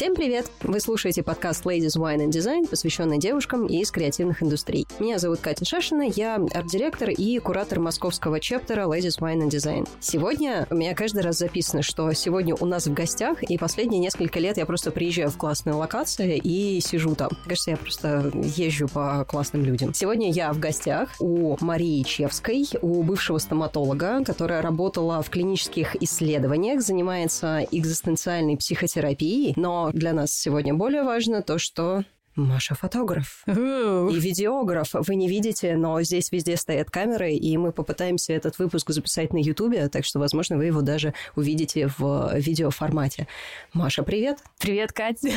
Всем привет! Вы слушаете подкаст Ladies Wine and Design, посвященный девушкам из креативных индустрий. Меня зовут Катя Шашина, я арт-директор и куратор московского чептера Ladies Wine and Design. Сегодня у меня каждый раз записано, что сегодня у нас в гостях, и последние несколько лет я просто приезжаю в классные локации и сижу там. Кажется, я просто езжу по классным людям. Сегодня я в гостях у Марии Чевской, у бывшего стоматолога, которая работала в клинических исследованиях, занимается экзистенциальной психотерапией, но для нас сегодня более важно то, что Маша фотограф и видеограф. Вы не видите, но здесь везде стоят камеры, и мы попытаемся этот выпуск записать на Ютубе, так что, возможно, вы его даже увидите в видеоформате. Маша, привет. Привет, Катя.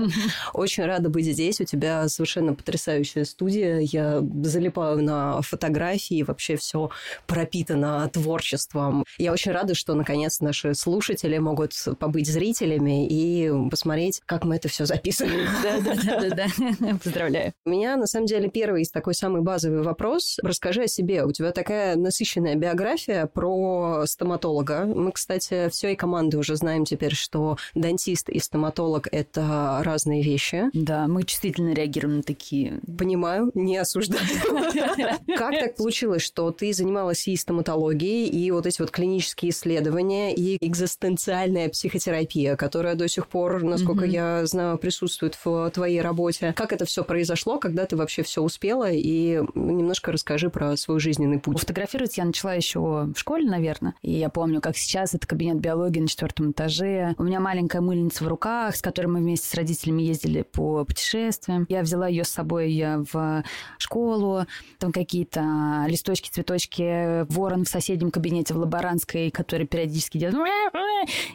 Очень рада быть здесь. У тебя совершенно потрясающая студия. Я залипаю на фотографии, вообще все пропитано творчеством. Я очень рада, что, наконец, наши слушатели могут побыть зрителями и посмотреть, как мы это все записываем. Да-да-да да. Поздравляю. У меня, на самом деле, первый из такой самый базовый вопрос. Расскажи о себе. У тебя такая насыщенная биография про стоматолога. Мы, кстати, всей команды уже знаем теперь, что дантист и стоматолог – это разные вещи. Да, мы чувствительно реагируем на такие. Понимаю, не осуждаю. Как так получилось, что ты занималась и стоматологией, и вот эти вот клинические исследования, и экзистенциальная психотерапия, которая до сих пор, насколько я знаю, присутствует в твоей работе? Работе. Как это все произошло, когда ты вообще все успела? И немножко расскажи про свой жизненный путь. Фотографировать я начала еще в школе, наверное. И я помню, как сейчас это кабинет биологии на четвертом этаже. У меня маленькая мыльница в руках, с которой мы вместе с родителями ездили по путешествиям. Я взяла ее с собой в школу. Там какие-то листочки, цветочки, ворон в соседнем кабинете в лаборантской, который периодически делает...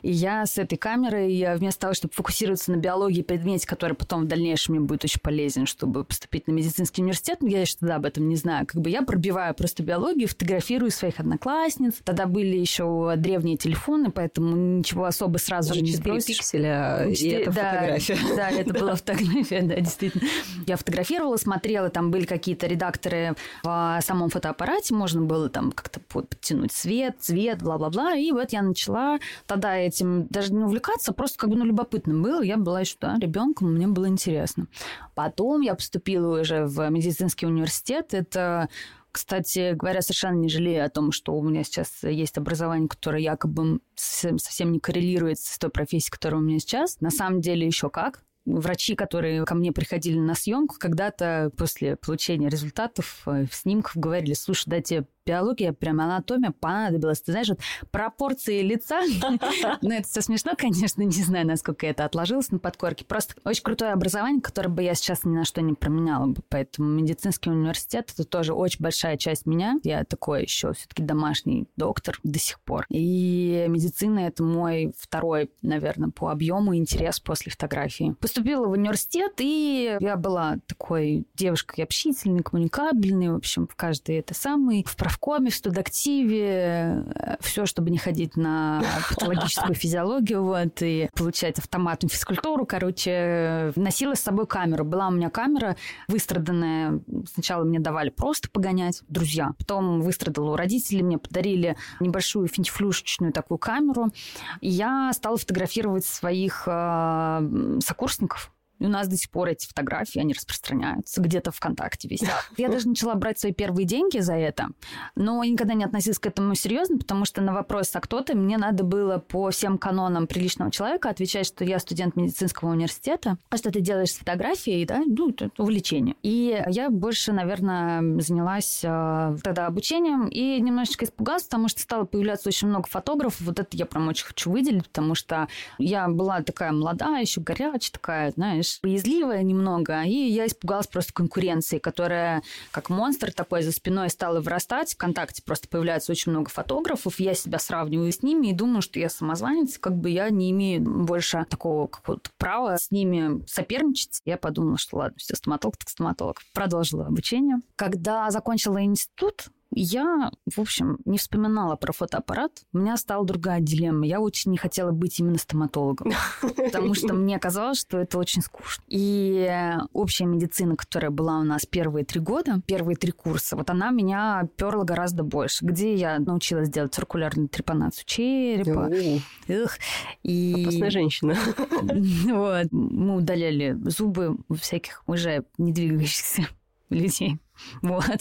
И я с этой камерой, вместо того, чтобы фокусироваться на биологии предмете, который потом в дальнейшем мне будет очень полезен, чтобы поступить на медицинский университет. Но я еще тогда об этом не знаю. Как бы я пробиваю просто биологию, фотографирую своих одноклассниц. Тогда были еще древние телефоны, поэтому ничего особо сразу же не сбросишь. пикселя, и это да, фотография. Да, это была фотография, да, действительно. Я фотографировала, смотрела, там были какие-то редакторы в самом фотоаппарате, можно было там как-то подтянуть свет, цвет, бла-бла-бла. И вот я начала тогда этим даже не увлекаться, просто как бы ну, любопытно было. Я была еще да, ребенком, мне было интересно. Потом я поступила уже в медицинский университет. Это кстати говоря, совершенно не жалею о том, что у меня сейчас есть образование, которое якобы совсем не коррелирует с той профессией, которая у меня сейчас. На самом деле еще как врачи, которые ко мне приходили на съемку, когда-то после получения результатов э, снимков говорили, слушай, да тебе биология, прям анатомия понадобилась. Ты знаешь, вот пропорции лица, ну, это все смешно, конечно, не знаю, насколько это отложилось на подкорке. Просто очень крутое образование, которое бы я сейчас ни на что не променяла бы. Поэтому медицинский университет – это тоже очень большая часть меня. Я такой еще все-таки домашний доктор до сих пор. И медицина – это мой второй, наверное, по объему интерес после фотографии. Поступила в университет, и я была такой девушкой общительной, коммуникабельной, в общем, в каждой это самый, в правкоме, в студактиве, э, все, чтобы не ходить на патологическую физиологию, вот, и получать автоматную физкультуру, короче, носила с собой камеру. Была у меня камера выстраданная. Сначала мне давали просто погонять друзья. Потом выстрадала у родителей, мне подарили небольшую финтифлюшечную такую камеру. И я стала фотографировать своих э, сокурсников и у нас до сих пор эти фотографии, они распространяются, где-то ВКонтакте висят. Я даже начала брать свои первые деньги за это, но никогда не относилась к этому серьезно, потому что на вопрос, а кто ты, мне надо было по всем канонам приличного человека отвечать, что я студент медицинского университета, а что ты делаешь с фотографией, да, ну, это увлечение. И я больше, наверное, занялась э, тогда обучением и немножечко испугалась, потому что стало появляться очень много фотографов. Вот это я прям очень хочу выделить, потому что я была такая молодая, еще горячая такая, знаешь, знаешь, боязливая немного, и я испугалась просто конкуренции, которая как монстр такой за спиной стала вырастать. Вконтакте просто появляется очень много фотографов, я себя сравниваю с ними и думаю, что я самозванец, как бы я не имею больше такого какого-то права с ними соперничать. Я подумала, что ладно, все, стоматолог так стоматолог. Продолжила обучение. Когда закончила институт, Я, в общем, не вспоминала про фотоаппарат. У меня стала другая дилемма. Я очень не хотела быть именно стоматологом, потому что мне казалось, что это очень скучно. И общая медицина, которая была у нас первые три года, первые три курса, вот она меня перла гораздо больше. Где я научилась делать циркулярную трепанацию черепа. Эх. И... Опасная женщина. Вот. Мы удаляли зубы всяких уже не двигающихся людей. Вот.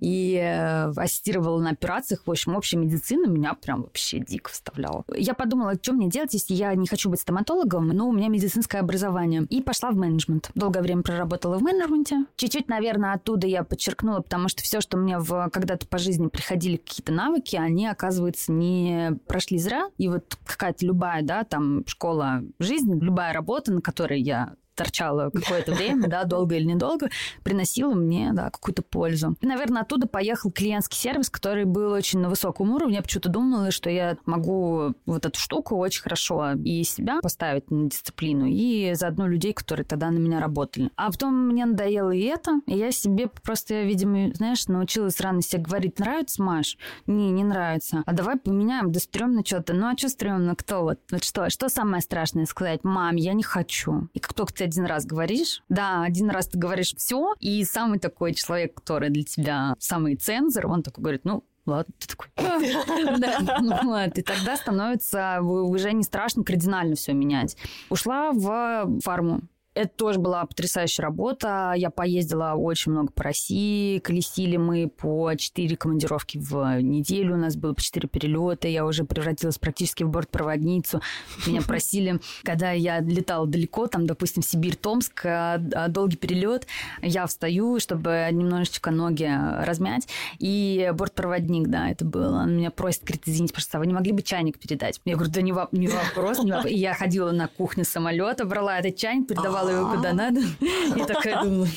И э, ассистировала на операциях. В общем, общая медицина меня прям вообще дико вставляла. Я подумала, что мне делать, если я не хочу быть стоматологом, но у меня медицинское образование. И пошла в менеджмент. Долгое время проработала в менеджменте. Чуть-чуть, наверное, оттуда я подчеркнула, потому что все, что мне в, когда-то по жизни приходили какие-то навыки, они, оказывается, не прошли зря. И вот какая-то любая, да, там, школа жизни, любая работа, на которой я торчала какое-то время, да, долго или недолго, приносила мне, да, какую-то пользу. И, наверное, оттуда поехал клиентский сервис, который был очень на высоком уровне. Я почему-то думала, что я могу вот эту штуку очень хорошо и себя поставить на дисциплину, и заодно людей, которые тогда на меня работали. А потом мне надоело и это, и я себе просто, видимо, знаешь, научилась рано себе говорить, нравится, Маш? Не, не нравится. А давай поменяем, да стрёмно что-то. Ну, а что стрёмно? Кто вот? Вот что? Что самое страшное сказать? Мам, я не хочу. И как только ты один раз говоришь, да, один раз ты говоришь все, и самый такой человек, который для тебя самый цензор, он такой говорит, ну, ладно, ты такой... Вот, и тогда становится уже не страшно кардинально все менять. Ушла в фарму. Это тоже была потрясающая работа. Я поездила очень много по России. Колесили мы по 4 командировки в неделю. У нас было по 4 перелета. Я уже превратилась практически в бортпроводницу. Меня просили, когда я летала далеко, там, допустим, Сибирь, Томск, а, а, долгий перелет, я встаю, чтобы немножечко ноги размять. И бортпроводник, да, это было. Он меня просит, говорит, извините, пожалуйста, вы не могли бы чайник передать? Я говорю, да не, вопрос. Не вопрос. И я ходила на кухню самолета, брала этот чайник, передавала совала его куда надо. И такая думала,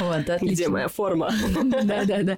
вот, отлично. Где моя форма? Да, да, да.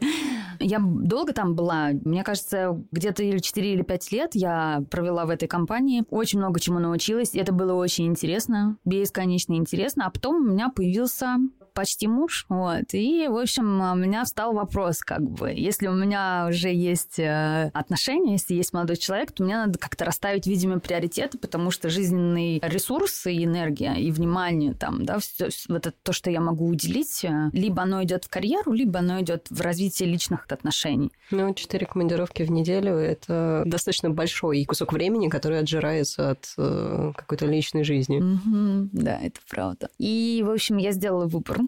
Я долго там была. Мне кажется, где-то или 4 или 5 лет я провела в этой компании. Очень много чему научилась. Это было очень интересно. Бесконечно интересно. А потом у меня появился почти муж, вот, и, в общем, у меня встал вопрос, как бы, если у меня уже есть э, отношения, если есть молодой человек, то мне надо как-то расставить, видимо, приоритеты, потому что жизненный ресурс и энергия, и внимание там, да, все, вот это то, что я могу уделить, э, либо оно идет в карьеру, либо оно идет в развитие личных отношений. Ну, четыре командировки в неделю – это достаточно большой кусок времени, который отжирается от э, какой-то личной жизни. Mm-hmm. Да, это правда. И, в общем, я сделала выбор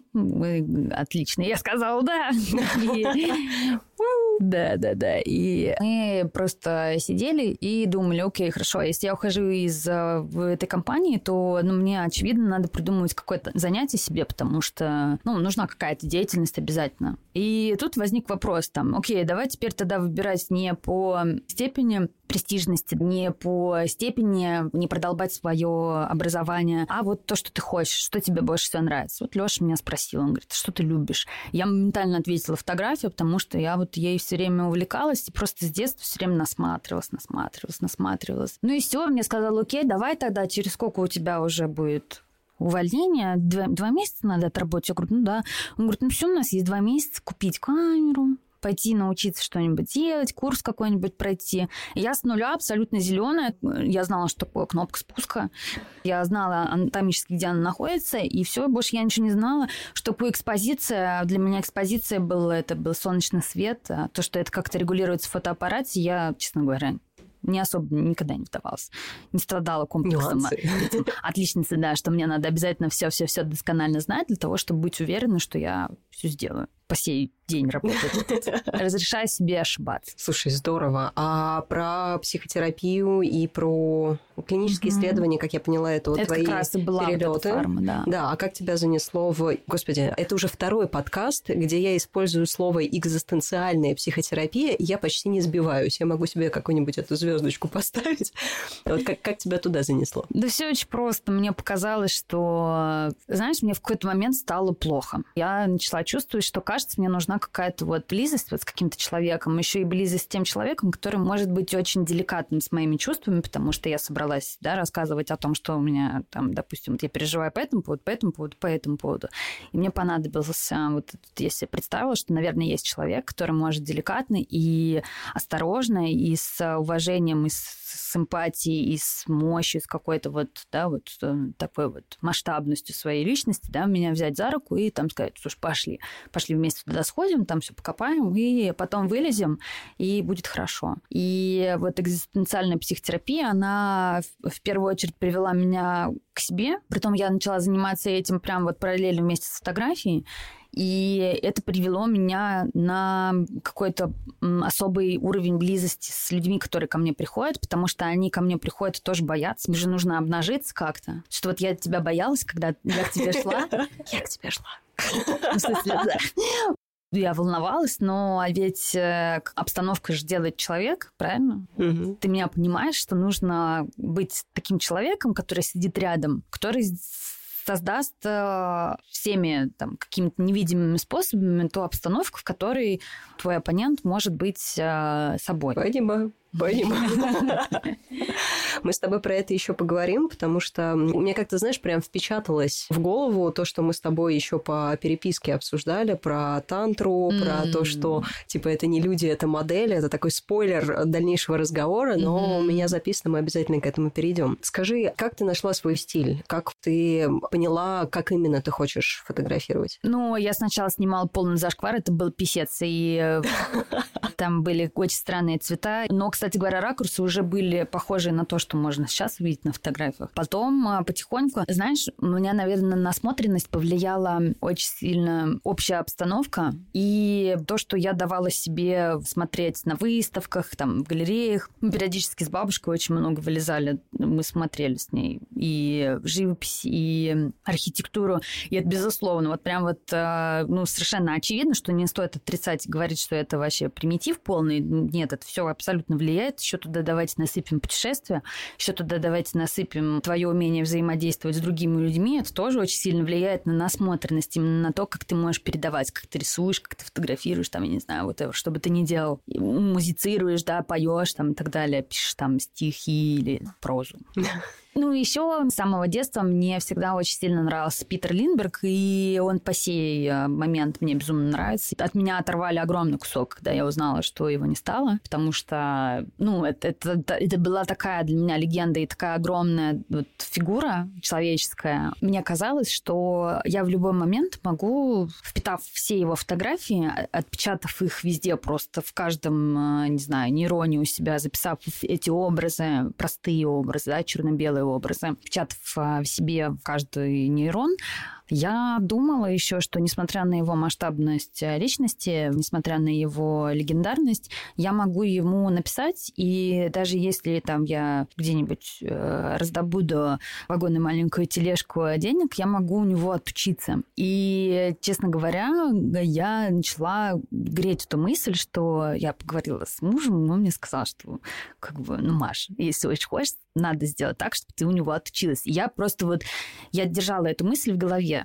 отлично. Я сказала да. Да, да, да. И мы просто сидели и думали, окей, хорошо, если я ухожу из э, этой компании, то ну, мне, очевидно, надо придумывать какое-то занятие себе, потому что ну, нужна какая-то деятельность обязательно. И тут возник вопрос там, окей, давай теперь тогда выбирать не по степени престижности, не по степени не продолбать свое образование, а вот то, что ты хочешь, что тебе больше всего нравится. Вот Леша меня спросил, он говорит, что ты любишь? Я моментально ответила фотографию, потому что я вот ей все время увлекалась и просто с детства все время насматривалась, насматривалась, насматривалась. Ну и все, мне сказал, окей, давай тогда, через сколько у тебя уже будет увольнение, два, два месяца надо отработать. Я говорю, ну да. Он говорит, ну все, у нас есть два месяца купить камеру, пойти научиться что-нибудь делать, курс какой-нибудь пройти. Я с нуля абсолютно зеленая. Я знала, что такое кнопка спуска. Я знала анатомически, где она находится, и все, больше я ничего не знала. Что такое экспозиция? Для меня экспозиция была, это был солнечный свет. А то, что это как-то регулируется в фотоаппарате, я, честно говоря, не особо никогда не вдавалась. Не страдала комплексом отличницы, да, что мне надо обязательно все-все-все досконально знать для того, чтобы быть уверенной, что я все сделаю по сей день работать. Разрешаю себе ошибаться. Слушай, здорово. А про психотерапию и про клинические mm-hmm. исследования, как я поняла, это вот это твои как раз и была перелеты. Фарма, да. да, а как тебя занесло в... Господи, это уже второй подкаст, где я использую слово экзистенциальная психотерапия, и я почти не сбиваюсь. Я могу себе какую-нибудь эту звездочку поставить. Вот как, как тебя туда занесло? Да все очень просто. Мне показалось, что, знаешь, мне в какой-то момент стало плохо. Я начала чувствовать, что кажется, мне нужна какая-то вот близость вот с каким-то человеком, еще и близость с тем человеком, который может быть очень деликатным с моими чувствами, потому что я собралась, да, рассказывать о том, что у меня там, допустим, вот я переживаю по этому поводу, по этому поводу, по этому поводу. И мне понадобился, вот я себе представила, что, наверное, есть человек, который может деликатно и осторожно, и с уважением, и с эмпатией, и с мощью, с какой-то вот, да, вот э, такой вот масштабностью своей личности, да, меня взять за руку и там сказать, слушай, пошли, пошли вместе туда сходим, там все покопаем, и потом вылезем, и будет хорошо. И вот экзистенциальная психотерапия, она в первую очередь привела меня к себе, притом я начала заниматься этим прям вот параллельно вместе с фотографией, и это привело меня на какой-то особый уровень близости с людьми, которые ко мне приходят, потому что они ко мне приходят тоже боятся. Мне же нужно обнажиться как-то. Что вот я тебя боялась, когда я к тебе шла. Я к тебе шла. Я волновалась, но ведь э, обстановка же делает человек, правильно? Угу. Ты меня понимаешь, что нужно быть таким человеком, который сидит рядом, который создаст э, всеми там, какими-то невидимыми способами ту обстановку, в которой твой оппонент может быть э, собой. Понимаю. Понимаю. Мы с тобой про это еще поговорим, потому что мне как-то, знаешь, прям впечаталось в голову то, что мы с тобой еще по переписке обсуждали про тантру, про то, что типа это не люди, это модели, это такой спойлер дальнейшего разговора, но у меня записано, мы обязательно к этому перейдем. Скажи, как ты нашла свой стиль? Как ты поняла, как именно ты хочешь фотографировать? Ну, я сначала снимала полный зашквар, это был писец, и э, там были очень странные цвета. Но, кстати говоря, ракурсы уже были похожие на то, что можно сейчас увидеть на фотографиях. Потом а, потихоньку, знаешь, у меня, наверное, на насмотренность повлияла очень сильно общая обстановка и то, что я давала себе смотреть на выставках, там, в галереях. Мы периодически с бабушкой очень много вылезали, мы смотрели с ней и живопись, и архитектуру. И это, безусловно, вот прям вот, а, ну, совершенно очевидно, что не стоит отрицать, говорить, что это вообще примитив полный. Нет, это все абсолютно влияет. Еще туда давайте насыпем путешествия, еще туда давайте насыпем твое умение взаимодействовать с другими людьми. Это тоже очень сильно влияет на насмотренность, именно на то, как ты можешь передавать, как ты рисуешь, как ты фотографируешь, там, я не знаю, вот что бы ты ни делал. Музицируешь, да, поешь там и так далее, пишешь там стихи или прозу. Ну, еще с самого детства мне всегда очень сильно нравился Питер Линдберг, и он по сей э, момент мне безумно нравится. От меня оторвали огромный кусок, когда я узнала, что его не стало, потому что, ну, это, это, это была такая для меня легенда и такая огромная вот фигура человеческая. Мне казалось, что я в любой момент могу, впитав все его фотографии, отпечатав их везде просто в каждом, э, не знаю, нейроне у себя, записав эти образы, простые образы, да, черно-белые образы, впечатав в себе в каждый нейрон, я думала еще, что несмотря на его масштабность э, личности, несмотря на его легендарность, я могу ему написать, и даже если там я где-нибудь э, раздобуду вагон и маленькую тележку денег, я могу у него отучиться. И, честно говоря, я начала греть эту мысль, что я поговорила с мужем, он мне сказал, что как бы, ну, Маш, если очень хочешь, надо сделать так, чтобы ты у него отучилась. И я просто вот, я держала эту мысль в голове.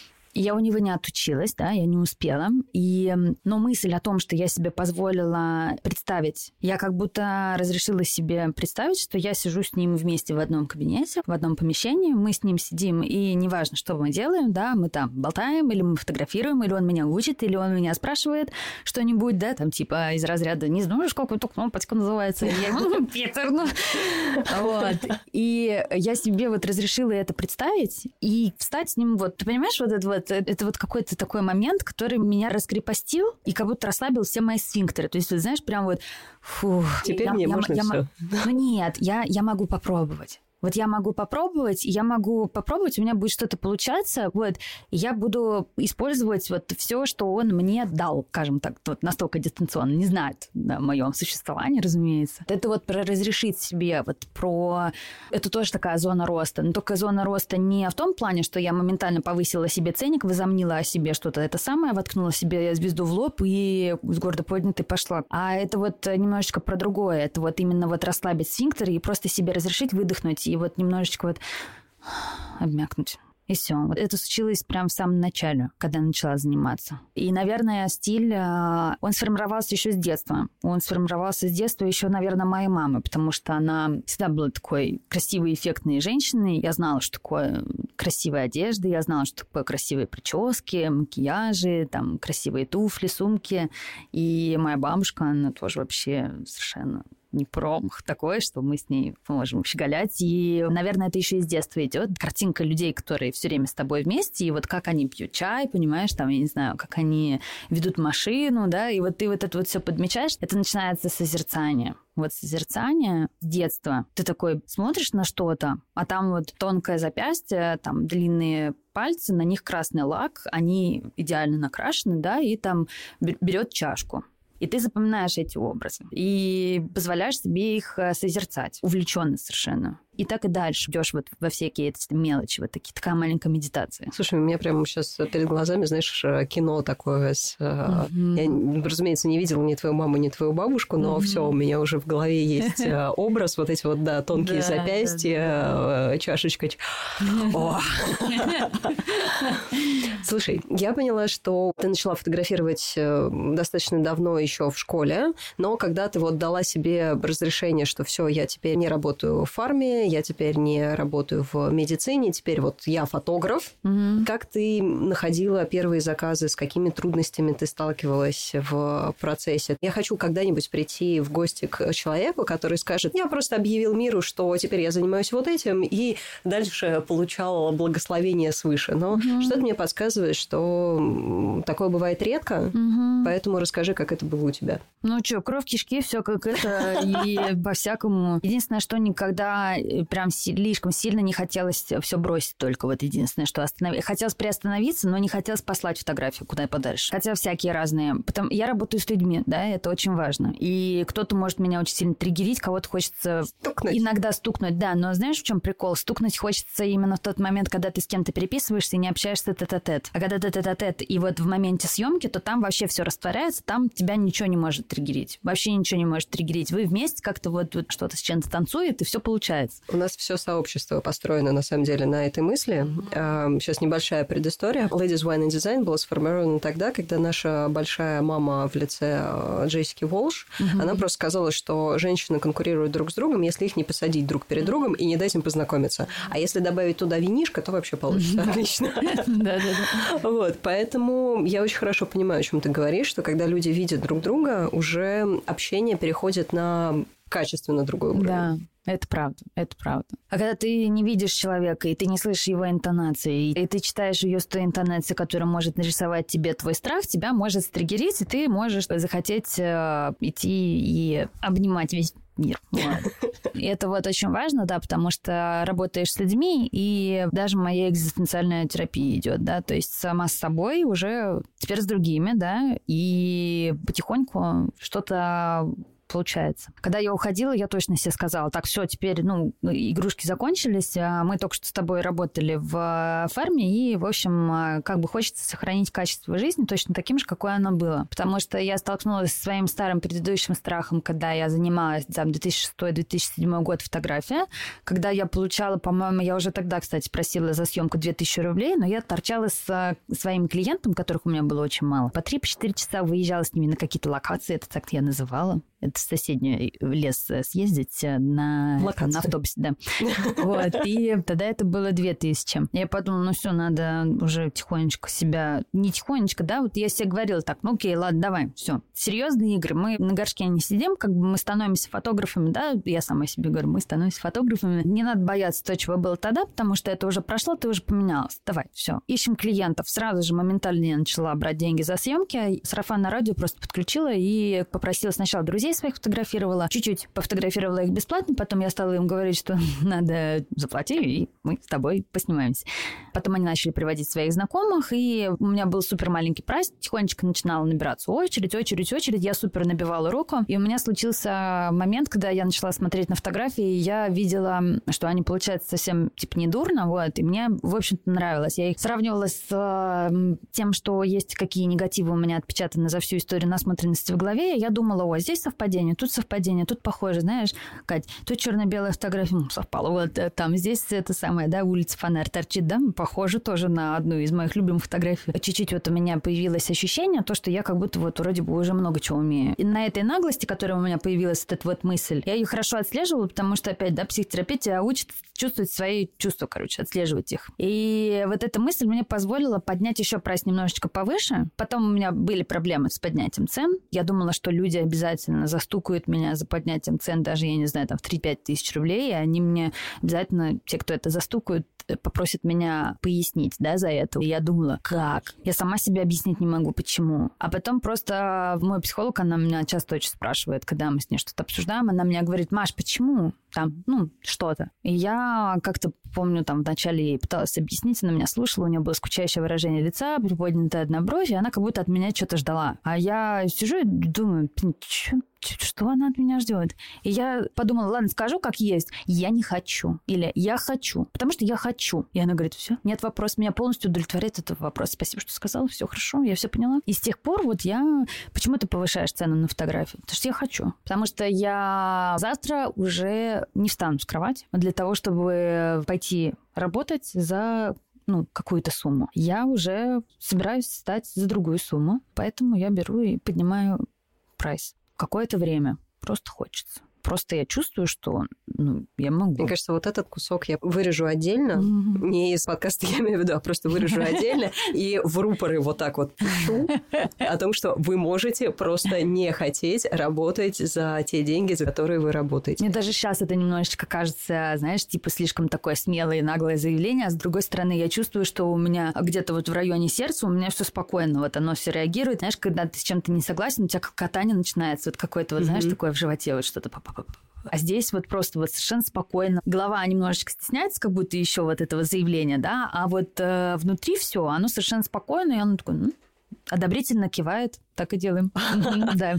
Я у него не отучилась, да, я не успела. И, но мысль о том, что я себе позволила представить, я как будто разрешила себе представить, что я сижу с ним вместе в одном кабинете, в одном помещении, мы с ним сидим, и неважно, что мы делаем, да, мы там болтаем, или мы фотографируем, или он меня учит, или он меня спрашивает что-нибудь, да, там типа из разряда «не знаешь, как эта кнопочка называется?» Я ему «Ну, «Питер, ну». Вот. И я себе вот разрешила это представить и встать с ним, вот, ты понимаешь, вот это вот это, это вот какой-то такой момент, который меня раскрепостил и как будто расслабил все мои сфинктеры. То есть, ты знаешь, прям вот... Фу, Теперь я, мне я, можно я, все. Ну нет, я, я могу попробовать. Вот я могу попробовать, я могу попробовать, у меня будет что-то получаться, вот, и я буду использовать вот все, что он мне дал, скажем так, вот настолько дистанционно, не знает о моем существовании, разумеется. Это вот про разрешить себе, вот про... Это тоже такая зона роста, но только зона роста не в том плане, что я моментально повысила себе ценник, возомнила о себе что-то это самое, воткнула себе звезду в лоб и с гордо поднятой пошла. А это вот немножечко про другое, это вот именно вот расслабить сфинктер и просто себе разрешить выдохнуть и вот немножечко вот обмякнуть И все. Вот это случилось прямо в самом начале, когда я начала заниматься. И, наверное, стиль, э, он сформировался еще с детства. Он сформировался с детства еще, наверное, моей мамы, потому что она всегда была такой красивой, эффектной женщиной. Я знала, что такое красивая одежда, я знала, что такое красивые прически, макияжи, там, красивые туфли, сумки. И моя бабушка, она тоже вообще совершенно не промах такой, что мы с ней можем щеголять. И, наверное, это еще из детства идет. Картинка людей, которые все время с тобой вместе, и вот как они пьют чай, понимаешь, там, я не знаю, как они ведут машину, да, и вот ты вот это вот все подмечаешь, это начинается созерцание. Вот созерцание с детства. Ты такой смотришь на что-то, а там вот тонкое запястье, там длинные пальцы, на них красный лак, они идеально накрашены, да, и там берет чашку. И ты запоминаешь эти образы и позволяешь себе их э, созерцать, увлеченно совершенно. И так и дальше идешь вот во всякие эти мелочи, вот такие, такая маленькая медитация. Слушай, у меня прямо сейчас перед глазами, знаешь, э, кино такое с... Mm-hmm. Я, разумеется, не видела ни твою маму, ни твою бабушку, но mm-hmm. все, у меня уже в голове есть образ, вот эти вот, да, тонкие запястья, чашечка. Слушай, я поняла, что ты начала фотографировать достаточно давно еще в школе, но когда ты вот дала себе разрешение, что все, я теперь не работаю в фарме, я теперь не работаю в медицине, теперь вот я фотограф. Угу. Как ты находила первые заказы, с какими трудностями ты сталкивалась в процессе? Я хочу когда-нибудь прийти в гости к человеку, который скажет, я просто объявил миру, что теперь я занимаюсь вот этим, и дальше получала благословение свыше. Но угу. что-то мне подсказывает, что такое бывает редко, угу. поэтому расскажи, как это было у тебя. Ну что, кровь, кишки, все как это, и по-всякому. Единственное, что никогда прям слишком сильно не хотелось все бросить только. Вот единственное, что остановить. Хотелось приостановиться, но не хотелось послать фотографию куда подальше. Хотя всякие разные. Потом я работаю с людьми, да, это очень важно. И кто-то может меня очень сильно триггерить, кого-то хочется стукнуть. иногда стукнуть, да. Но знаешь, в чем прикол? Стукнуть хочется именно в тот момент, когда ты с кем-то переписываешься и не общаешься тет-а-тет. А когда ты тет-а-тет и вот в моменте съемки, то там вообще все растворяется, там тебя ничего не может триггерить. Вообще ничего не может триггерить. Вы вместе как-то вот, вот что-то с чем-то танцует, и все получается. У нас все сообщество построено, на самом деле, на этой мысли. Сейчас небольшая предыстория. Ladies Wine and Design было сформировано тогда, когда наша большая мама в лице а, Джессики Волш, угу. она просто сказала, что женщины конкурируют друг с другом, если их не посадить друг перед другом и не дать им познакомиться. А если добавить туда винишко, то вообще получится отлично. Да-да-да. Вот, поэтому я очень хорошо понимаю, о чем ты говоришь, что когда люди видят друг друга, уже общение переходит на качественно другой уровень. Да. Это правда, это правда. А когда ты не видишь человека, и ты не слышишь его интонации, и ты читаешь ее с той интонацией, которая может нарисовать тебе твой страх, тебя может стригерить, и ты можешь захотеть э, идти и обнимать весь мир. И это вот очень важно, да, потому что работаешь с людьми, и даже моя экзистенциальная терапия идет, да, то есть сама с собой уже теперь с другими, да, и потихоньку что-то получается. Когда я уходила, я точно себе сказала, так, все, теперь, ну, игрушки закончились, а мы только что с тобой работали в ферме, и, в общем, а, как бы хочется сохранить качество жизни точно таким же, какое оно было. Потому что я столкнулась со своим старым предыдущим страхом, когда я занималась, там, 2006-2007 год фотография, когда я получала, по-моему, я уже тогда, кстати, просила за съемку 2000 рублей, но я торчала с а, своим клиентом, которых у меня было очень мало. По 3-4 часа выезжала с ними на какие-то локации, это так я называла это соседний лес э, съездить э, на, на автобусе, да. Вот, и тогда это было две тысячи. Я подумала, ну все, надо уже тихонечко себя, не тихонечко, да, вот я себе говорила так, ну окей, ладно, давай, все. Серьезные игры, мы на горшке не сидим, как бы мы становимся фотографами, да, я сама себе говорю, мы становимся фотографами. Не надо бояться то, чего было тогда, потому что это уже прошло, ты уже поменялась. Давай, все. Ищем клиентов. Сразу же моментально я начала брать деньги за съемки. Сарафан на радио просто подключила и попросила сначала друзей друзей своих фотографировала, чуть-чуть пофотографировала их бесплатно, потом я стала им говорить, что надо заплати, и мы с тобой поснимаемся. Потом они начали приводить своих знакомых, и у меня был супер маленький прайс, тихонечко начинала набираться очередь, очередь, очередь, я супер набивала руку, и у меня случился момент, когда я начала смотреть на фотографии, и я видела, что они получаются совсем, типа, недурно, вот, и мне, в общем-то, нравилось. Я их сравнивала с э, тем, что есть какие негативы у меня отпечатаны за всю историю насмотренности в голове, я думала, о, здесь совпадает совпадение, тут совпадение, тут похоже, знаешь, Кать, тут черно-белая фотография, ну, совпало, вот э, там здесь это самое, да, улица фонарь торчит, да, похоже тоже на одну из моих любимых фотографий. Чуть-чуть вот у меня появилось ощущение, то, что я как будто вот вроде бы уже много чего умею. И на этой наглости, которая у меня появилась, вот эта вот мысль, я ее хорошо отслеживала, потому что, опять, да, психотерапия учит чувствовать свои чувства, короче, отслеживать их. И вот эта мысль мне позволила поднять еще прайс немножечко повыше. Потом у меня были проблемы с поднятием цен. Я думала, что люди обязательно застукают меня за поднятием цен, даже, я не знаю, там, в 3-5 тысяч рублей, и они мне обязательно, те, кто это застукают, попросят меня пояснить, да, за это. И я думала, как? Я сама себе объяснить не могу, почему. А потом просто мой психолог, она меня часто очень спрашивает, когда мы с ней что-то обсуждаем, она мне говорит, Маш, почему? Там, ну, что-то. И я как-то помню, там, вначале ей пыталась объяснить, она меня слушала, у нее было скучающее выражение лица, приподнятая одна бровь, и она как будто от меня что-то ждала. А я сижу и думаю, что что она от меня ждет? И я подумала, ладно, скажу как есть. Я не хочу. Или я хочу. Потому что я хочу. И она говорит, все, нет вопроса. Меня полностью удовлетворяет этот вопрос. Спасибо, что сказала. Все хорошо, я все поняла. И с тех пор вот я... Почему ты повышаешь цену на фотографии? Потому что я хочу. Потому что я завтра уже не встану с кровати для того, чтобы пойти работать за ну, какую-то сумму. Я уже собираюсь стать за другую сумму, поэтому я беру и поднимаю прайс какое-то время. Просто хочется. Просто я чувствую, что ну, я могу. Мне кажется, вот этот кусок я вырежу отдельно, mm-hmm. не из подкаста, я имею в виду, а просто вырежу отдельно и в рупоры вот так вот пишу о том, что вы можете просто не хотеть работать за те деньги, за которые вы работаете. Мне даже сейчас это немножечко кажется, знаешь, типа слишком такое смелое и наглое заявление, а с другой стороны, я чувствую, что у меня где-то вот в районе сердца у меня все спокойно, вот оно все реагирует. Знаешь, когда ты с чем-то не согласен, у тебя как катание начинается, вот какое-то вот, знаешь, такое в животе вот что-то а здесь вот просто вот совершенно спокойно. Голова немножечко стесняется, как будто еще вот этого заявления, да, а вот э, внутри все, оно совершенно спокойно, и оно такое, ну, одобрительно кивает, так и делаем. Да.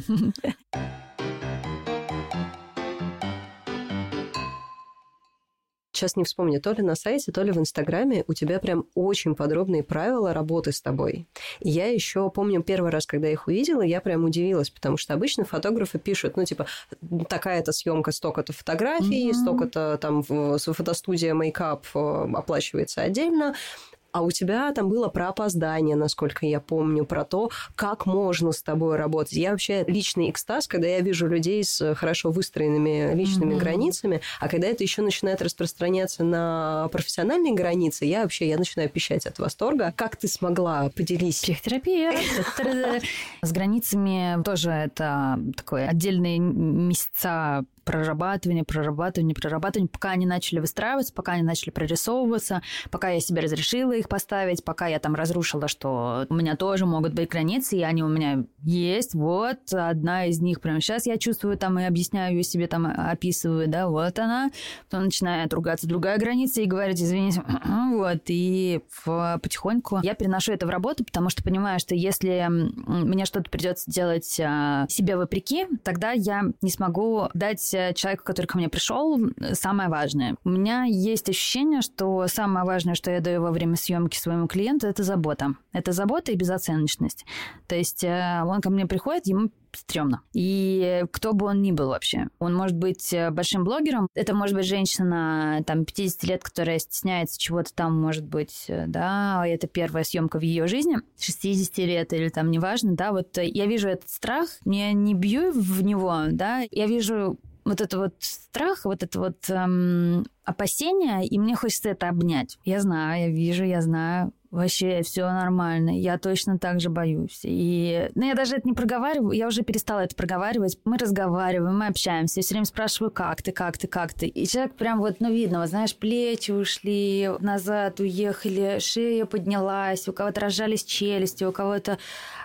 Сейчас не вспомню, то ли на сайте, то ли в Инстаграме у тебя прям очень подробные правила работы с тобой. И я еще помню первый раз, когда их увидела, я прям удивилась, потому что обычно фотографы пишут, ну, типа, такая-то съемка, столько-то фотографий, mm-hmm. столько-то там фотостудия мейкап э, оплачивается отдельно, а у тебя там было про опоздание, насколько я помню, про то, как можно с тобой работать. Я вообще личный экстаз, когда я вижу людей с хорошо выстроенными личными mm-hmm. границами, а когда это еще начинает распространяться на профессиональные границы, я вообще я начинаю пищать от восторга. Как ты смогла поделись? Психотерапия. С границами тоже это такой отдельные месяца прорабатывание, прорабатывание, прорабатывание, пока они начали выстраиваться, пока они начали прорисовываться, пока я себе разрешила их поставить, пока я там разрушила, что у меня тоже могут быть границы, и они у меня есть. Вот одна из них прямо сейчас я чувствую там и объясняю себе, там описываю, да, вот она. Потом начинает ругаться другая граница и говорить, извините, вот. И потихоньку я переношу это в работу, потому что понимаю, что если мне что-то придется делать а, себе вопреки, тогда я не смогу дать человеку, который ко мне пришел, самое важное. У меня есть ощущение, что самое важное, что я даю во время съемки своему клиенту, это забота. Это забота и безоценочность. То есть э, он ко мне приходит, ему стрёмно. И кто бы он ни был вообще. Он может быть э, большим блогером. Это может быть женщина там 50 лет, которая стесняется чего-то там, может быть, э, да, это первая съемка в ее жизни, 60 лет или там неважно, да, вот я вижу этот страх, я не бью в него, да, я вижу вот это вот страх, вот это вот эм, опасение, и мне хочется это обнять. Я знаю, я вижу, я знаю, вообще все нормально, я точно так же боюсь. И, ну, я даже это не проговариваю, я уже перестала это проговаривать. Мы разговариваем, мы общаемся, все время спрашиваю, как ты, как ты, как ты. И человек прям вот, ну, видно, вот, знаешь, плечи ушли назад, уехали, шея поднялась, у кого-то разжались челюсти, у кого-то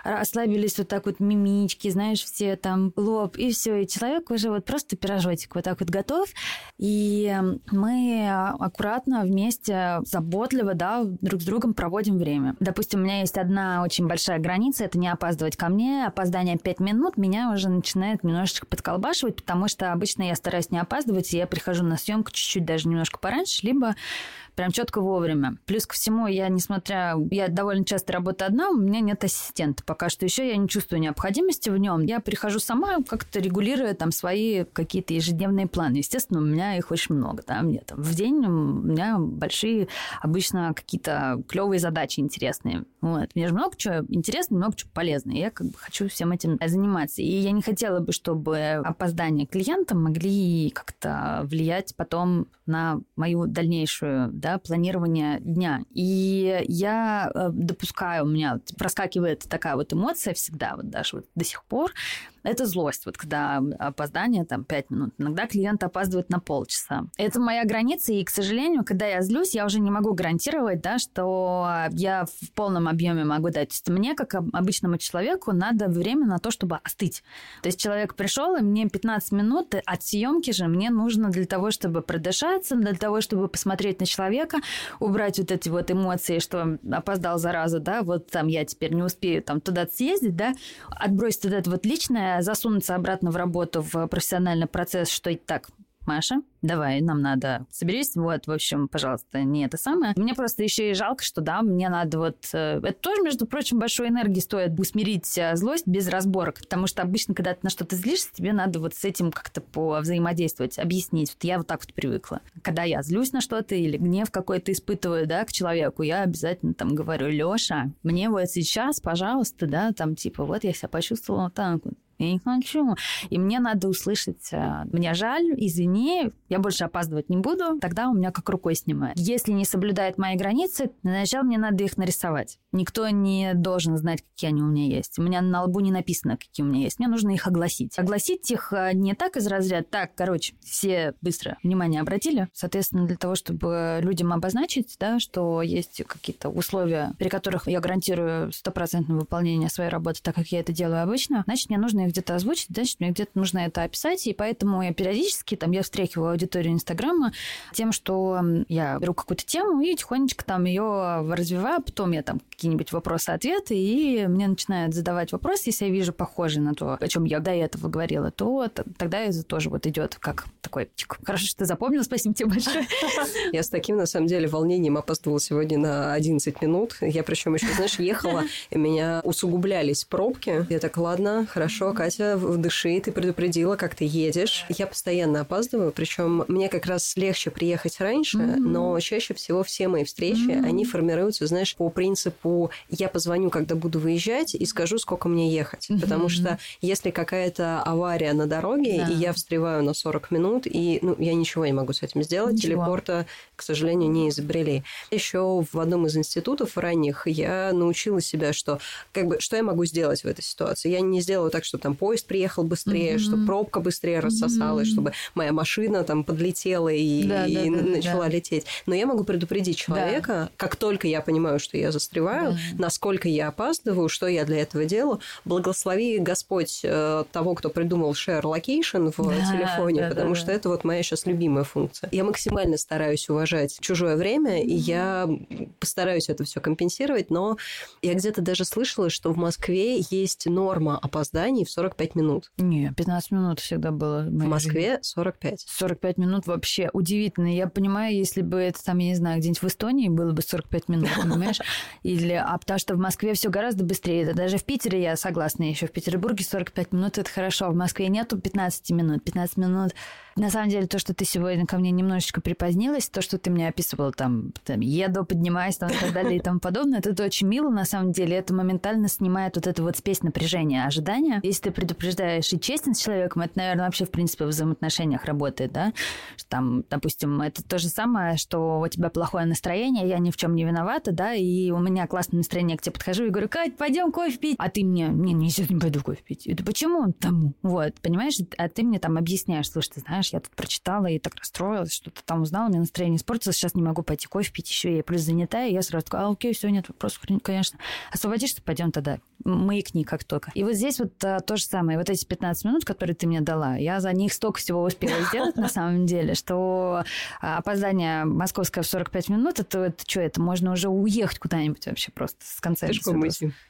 ослабились вот так вот мимички, знаешь, все там лоб, и все, и человек уже вот просто пирожочек вот так вот готов. И мы аккуратно вместе, заботливо, да, друг с другом проводим проводим время. Допустим, у меня есть одна очень большая граница, это не опаздывать ко мне. Опоздание 5 минут меня уже начинает немножечко подколбашивать, потому что обычно я стараюсь не опаздывать, и я прихожу на съемку чуть-чуть даже немножко пораньше, либо прям четко вовремя. Плюс ко всему, я, несмотря... Я довольно часто работаю одна, у меня нет ассистента. Пока что еще я не чувствую необходимости в нем. Я прихожу сама, как-то регулируя там свои какие-то ежедневные планы. Естественно, у меня их очень много. Да? Мне там в день у меня большие обычно какие-то клевые задачи интересные. Вот. Мне же много чего интересного, много чего полезного. Я как бы хочу всем этим заниматься. И я не хотела бы, чтобы опоздания клиента могли как-то влиять потом на мою дальнейшую да, планирование дня. И я э, допускаю, у меня проскакивает такая вот эмоция всегда, вот даже вот до сих пор, это злость, вот когда опоздание там 5 минут. Иногда клиент опаздывает на полчаса. Это моя граница, и, к сожалению, когда я злюсь, я уже не могу гарантировать, да, что я в полном объеме могу дать. То есть мне, как обычному человеку, надо время на то, чтобы остыть. То есть человек пришел, и мне 15 минут от съемки же мне нужно для того, чтобы продышаться, для того, чтобы посмотреть на человека, убрать вот эти вот эмоции, что опоздал зараза, да, вот там я теперь не успею там туда съездить, да, отбросить вот это вот личное, засунуться обратно в работу, в профессиональный процесс, что так, Маша, давай, нам надо, соберись, вот, в общем, пожалуйста, не это самое. Мне просто еще и жалко, что, да, мне надо вот... Э, это тоже, между прочим, большой энергии стоит усмирить э, злость без разборок, потому что обычно, когда ты на что-то злишься, тебе надо вот с этим как-то по взаимодействовать, объяснить. Вот я вот так вот привыкла. Когда я злюсь на что-то или гнев какой-то испытываю, да, к человеку, я обязательно там говорю, Лёша, мне вот сейчас, пожалуйста, да, там типа, вот я себя почувствовала вот так вот я не хочу. И мне надо услышать, э, мне жаль, извини, я больше опаздывать не буду, тогда у меня как рукой снимает. Если не соблюдает мои границы, сначала мне надо их нарисовать. Никто не должен знать, какие они у меня есть. У меня на лбу не написано, какие у меня есть. Мне нужно их огласить. Огласить их э, не так из разряда, так, короче, все быстро внимание обратили. Соответственно, для того, чтобы людям обозначить, да, что есть какие-то условия, при которых я гарантирую стопроцентное выполнение своей работы, так как я это делаю обычно, значит, мне нужно где-то озвучить, значит, мне где-то нужно это описать, и поэтому я периодически, там, я встряхиваю аудиторию Инстаграма тем, что я беру какую-то тему и тихонечко там ее развиваю, потом я там какие-нибудь вопросы-ответы, и мне начинают задавать вопросы, если я вижу похожие на то, о чем я до этого говорила, то тогда это тоже вот идет как такой, хорошо, что ты запомнил, спасибо тебе большое. Я с таким, на самом деле, волнением опаздывала сегодня на 11 минут. Я причем еще, знаешь, ехала, и меня усугублялись пробки. Я так, ладно, хорошо, Катя, дыши, ты предупредила, как ты едешь. Я постоянно опаздываю, причем мне как раз легче приехать раньше, mm-hmm. но чаще всего все мои встречи, mm-hmm. они формируются, знаешь, по принципу я позвоню, когда буду выезжать, и скажу, сколько мне ехать. Mm-hmm. Потому что если какая-то авария на дороге, да. и я встреваю на 40 минут, и ну, я ничего не могу с этим сделать, ничего. телепорта, к сожалению, не изобрели. Еще в одном из институтов ранних я научила себя, что как бы что я могу сделать в этой ситуации. Я не сделаю так, что там поезд приехал быстрее, mm-hmm. чтобы пробка быстрее рассосалась, mm-hmm. чтобы моя машина там подлетела и, да, и да, начала да. лететь. Но я могу предупредить человека, да. как только я понимаю, что я застреваю, да. насколько я опаздываю, что я для этого делаю. Благослови Господь э, того, кто придумал share location в да, телефоне, да, потому да, что да. это вот моя сейчас любимая функция. Я максимально стараюсь уважать чужое время, mm-hmm. и я постараюсь это все компенсировать, но я где-то даже слышала, что в Москве есть норма опозданий в 45 минут. Не, 15 минут всегда было. В, в Москве жизни. 45. 45 минут вообще удивительно. Я понимаю, если бы это там, я не знаю, где-нибудь в Эстонии было бы 45 минут, понимаешь? Или, а потому что в Москве все гораздо быстрее. Это даже в Питере я согласна еще. В Петербурге 45 минут это хорошо. В Москве нету 15 минут. 15 минут на самом деле, то, что ты сегодня ко мне немножечко припозднилась, то, что ты мне описывала, там, там еду, поднимаюсь, там, и так далее, и тому подобное, это очень мило, на самом деле. Это моментально снимает вот эту вот спесь напряжения, ожидания. Если ты предупреждаешь и честен с человеком, это, наверное, вообще, в принципе, в взаимоотношениях работает, да? Там, допустим, это то же самое, что у тебя плохое настроение, я ни в чем не виновата, да, и у меня классное настроение, к тебе подхожу и говорю, Кать, пойдем кофе пить. А ты мне, не, не, не пойду кофе пить. Это почему? Тому. Вот, понимаешь? А ты мне там объясняешь, слушай, ты знаешь, знаешь, я тут прочитала и так расстроилась, что-то там узнала, у меня настроение испортилось, сейчас не могу пойти кофе пить еще, я плюс занята, и я сразу такая, а окей, все, нет вопросов, конечно. Освободишься, пойдем тогда. Маякни как только. И вот здесь вот а, то же самое. Вот эти 15 минут, которые ты мне дала, я за них столько всего успела сделать на самом деле, что а, опоздание московское в 45 минут, это, это что, это можно уже уехать куда-нибудь вообще просто с конца.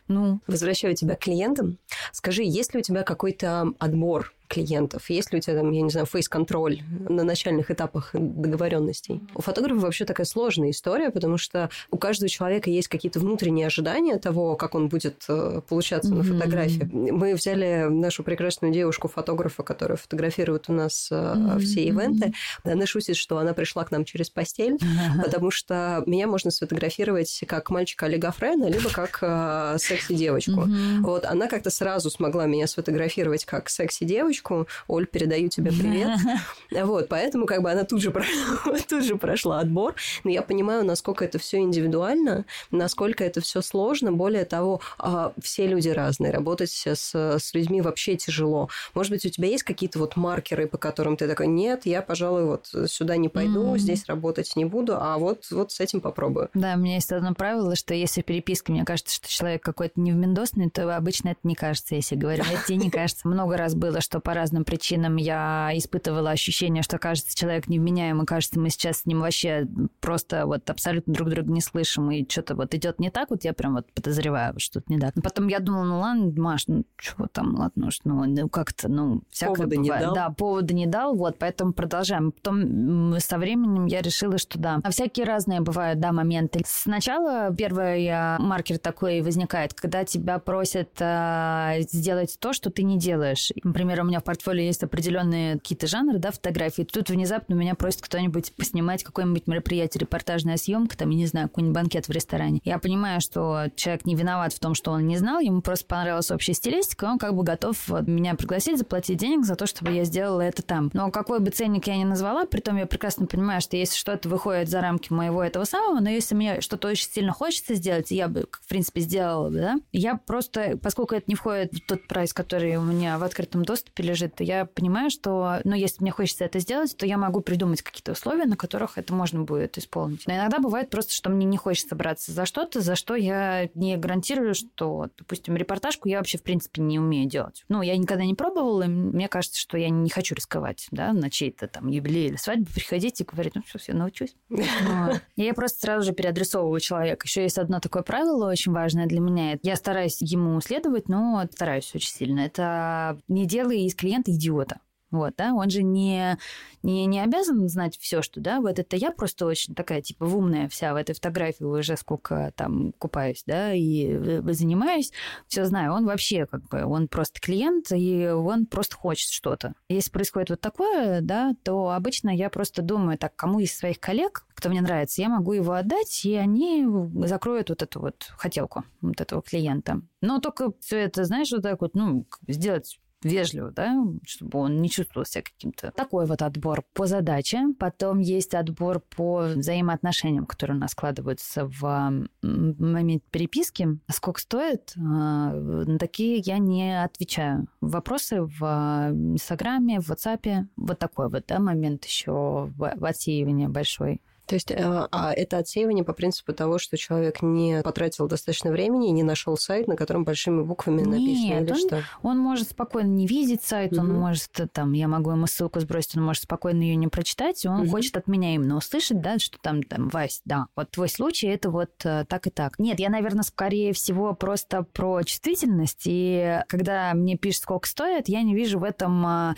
Ну. Возвращаю тебя к клиентам. Скажи, есть ли у тебя какой-то отбор клиентов? Есть ли у тебя там, я не знаю, фейс-контроль на начальных этапах договоренностей? У фотографа вообще такая сложная история, потому что у каждого человека есть какие-то внутренние ожидания того, как он будет э, получаться mm-hmm. на фотографии. Мы взяли нашу прекрасную девушку-фотографа, которая фотографирует у нас mm-hmm. все ивенты. Она шутит, что она пришла к нам через постель, mm-hmm. потому что меня можно сфотографировать как мальчика Олега Френа, либо как э, секси-девочку. Mm-hmm. Вот она как-то сразу смогла меня сфотографировать как секси-девочку. Оль, передаю тебе привет. Вот, поэтому как бы она тут же, тут же прошла отбор. Но я понимаю, насколько это все индивидуально, насколько это все сложно. Более того, а, все люди разные. Работать с, с людьми вообще тяжело. Может быть, у тебя есть какие-то вот маркеры, по которым ты такой, нет, я, пожалуй, вот сюда не пойду, mm-hmm. здесь работать не буду, а вот, вот с этим попробую. Да, у меня есть одно правило, что если в переписке мне кажется, что человек какой-то невмендосный, то обычно это не кажется, если говорю. Это тебе не кажется. Много раз было, что по разным причинам я испытывала ощущение, что кажется, человек невменяемый, кажется, мы сейчас с ним вообще просто вот абсолютно друг друга не слышим, и что-то вот идет не так, вот я прям вот подозреваю, что-то не так. Потом я думала, ну ладно, Маш, ну чего там, ладно, ну, ну как-то, ну, всякое повода бывает. не дал. Да, повода не дал, вот, поэтому продолжаем. Потом со временем я решила, что да. А всякие разные бывают, да, моменты. Сначала первый маркер такой возникает, когда тебя просят э, сделать то, что ты не делаешь. Например, у меня в портфолио есть определенные какие-то жанры, да, фотографии. Тут внезапно меня просит кто-нибудь поснимать какое-нибудь мероприятие, репортажная съемка, там, я не знаю, какой-нибудь банкет в ресторане. Я понимаю, что человек не виноват в том, что он не знал, ему просто понравилась общая стилистика, он как бы готов меня пригласить, заплатить денег за то, чтобы я сделала это там. Но какой бы ценник я ни назвала, при том я прекрасно понимаю, что если что-то выходит за рамки моего этого самого, но если мне что-то очень сильно хочется сделать, я бы, в принципе, сделала бы, да, я просто, поскольку это не входит в тот прайс, который у меня в открытом доступе лежит, то я понимаю, что, ну, если мне хочется это сделать, то я могу придумать какие-то условия, на которых это можно будет исполнить. Но иногда бывает просто, что мне не хочется браться за что-то, за что я не гарантирую, что, допустим, репортажку я вообще, в принципе, не умею делать. Ну, я никогда не пробовала, и мне кажется, что я не хочу рисковать, да, на чей-то там юбилей или свадьбу приходить и говорить, ну, все, я научусь. Я просто сразу же переадресовываю человека. Еще есть одно такое правило очень важное для меня. Я стараюсь ему следовать, но стараюсь очень сильно. Это не делай из клиента идиота. Вот, да, он же не, не, не обязан знать все, что, да, вот это я просто очень такая, типа, умная вся в этой фотографии уже сколько там купаюсь, да, и э, занимаюсь, все знаю. Он вообще, как бы, он просто клиент, и он просто хочет что-то. Если происходит вот такое, да, то обычно я просто думаю, так, кому из своих коллег, кто мне нравится, я могу его отдать, и они закроют вот эту вот хотелку вот этого клиента. Но только все это, знаешь, вот так вот, ну, сделать вежливо, да, чтобы он не чувствовал себя каким-то. Такой вот отбор по задаче. Потом есть отбор по взаимоотношениям, которые у нас складываются в момент переписки. Сколько стоит? А, на такие я не отвечаю. Вопросы в Инстаграме, в WhatsApp. Вот такой вот, да, момент еще в отсеивании большой. То есть, а, а это отсеивание по принципу того, что человек не потратил достаточно времени и не нашел сайт, на котором большими буквами написано, Нет, или он, что? он может спокойно не видеть сайт, угу. он может, там, я могу ему ссылку сбросить, он может спокойно ее не прочитать, и он угу. хочет от меня именно услышать, да, что там, там, Вась, да, вот твой случай, это вот э, так и так. Нет, я, наверное, скорее всего просто про чувствительность, и когда мне пишут, сколько стоит, я не вижу в этом а,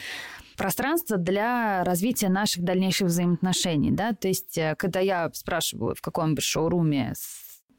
пространство для развития наших дальнейших взаимоотношений, да, то есть э, когда я спрашиваю в каком-нибудь шоуруме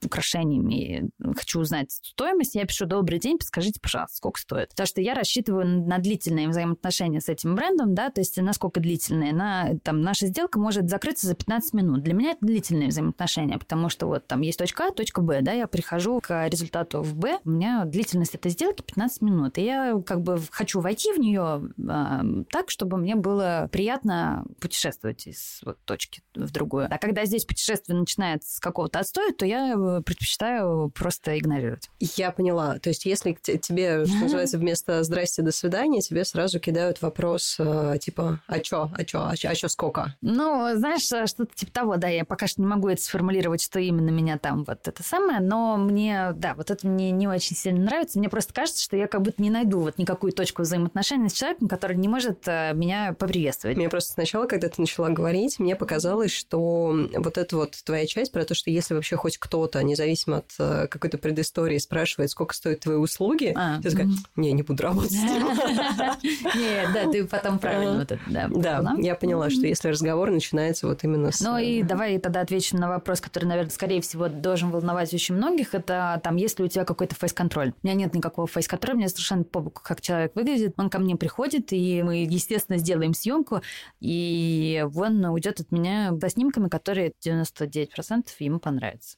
украшениями, хочу узнать стоимость, я пишу «Добрый день, подскажите, пожалуйста, сколько стоит?» Потому что я рассчитываю на длительные взаимоотношения с этим брендом, да, то есть насколько длительные. На, там, наша сделка может закрыться за 15 минут. Для меня это длительные взаимоотношения, потому что вот там есть точка А, точка Б, да, я прихожу к результату в Б, у меня длительность этой сделки 15 минут, и я как бы хочу войти в нее а, так, чтобы мне было приятно путешествовать из вот, точки в другую. А когда здесь путешествие начинается с какого-то отстоя, то я предпочитаю просто игнорировать. Я поняла. То есть, если тебе, что называется, вместо «здрасте, до свидания», тебе сразу кидают вопрос э, типа «а чё? А чё? А чё, а чё сколько?» Ну, знаешь, что-то типа того, да, я пока что не могу это сформулировать, что именно меня там вот это самое, но мне, да, вот это мне не очень сильно нравится. Мне просто кажется, что я как будто не найду вот никакую точку взаимоотношений с человеком, который не может э, меня поприветствовать. Мне просто сначала, когда ты начала говорить, мне показалось, что вот эта вот твоя часть про то, что если вообще хоть кто-то независимо от э, какой-то предыстории, спрашивает, сколько стоят твои услуги, а, ты такая, не, не буду работать Нет, да, ты потом правильно вот это, да. Да, я поняла, что если разговор начинается вот именно с... Ну и давай тогда отвечу на вопрос, который, наверное, скорее всего, должен волновать очень многих. Это там, есть ли у тебя какой-то фейс-контроль? У меня нет никакого фейс-контроля, мне совершенно по как человек выглядит. Он ко мне приходит, и мы, естественно, сделаем съемку, и он уйдет от меня со снимками, которые 99% ему понравятся.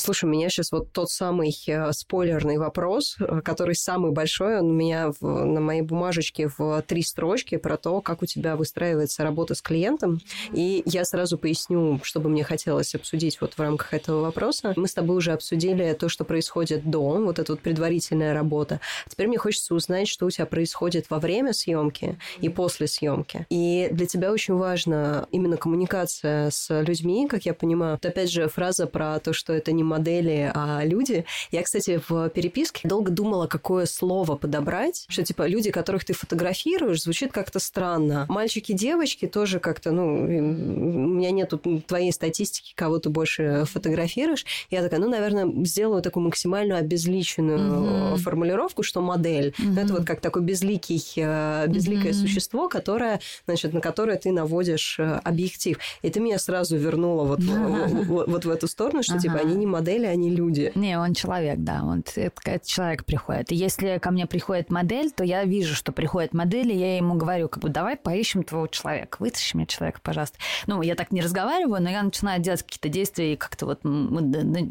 Слушай, у меня сейчас вот тот самый э, спойлерный вопрос, э, который самый большой, он у меня в, на моей бумажечке в три строчки про то, как у тебя выстраивается работа с клиентом. И я сразу поясню, что бы мне хотелось обсудить вот в рамках этого вопроса. Мы с тобой уже обсудили то, что происходит до, вот эта вот предварительная работа. Теперь мне хочется узнать, что у тебя происходит во время съемки и после съемки. И для тебя очень важна именно коммуникация с людьми, как я понимаю. Вот опять же, фраза про то, что это не модели, а люди. Я, кстати, в переписке долго думала, какое слово подобрать, что, типа, люди, которых ты фотографируешь, звучит как-то странно. Мальчики, девочки тоже как-то, ну, у меня нету твоей статистики, кого ты больше фотографируешь. Я такая, ну, наверное, сделаю такую максимально обезличенную mm-hmm. формулировку, что модель. Mm-hmm. Это вот как такой безликий, э, безликое mm-hmm. существо, которое, значит, на которое ты наводишь э, объектив. И ты меня сразу вернула вот, вот, вот в эту сторону, что, типа, они не модели, а не люди. Не, он человек, да, он это человек приходит. И если ко мне приходит модель, то я вижу, что приходит модель, и я ему говорю, как бы, давай поищем твоего человека, вытащи мне человека, пожалуйста. Ну, я так не разговариваю, но я начинаю делать какие-то действия, и как-то вот,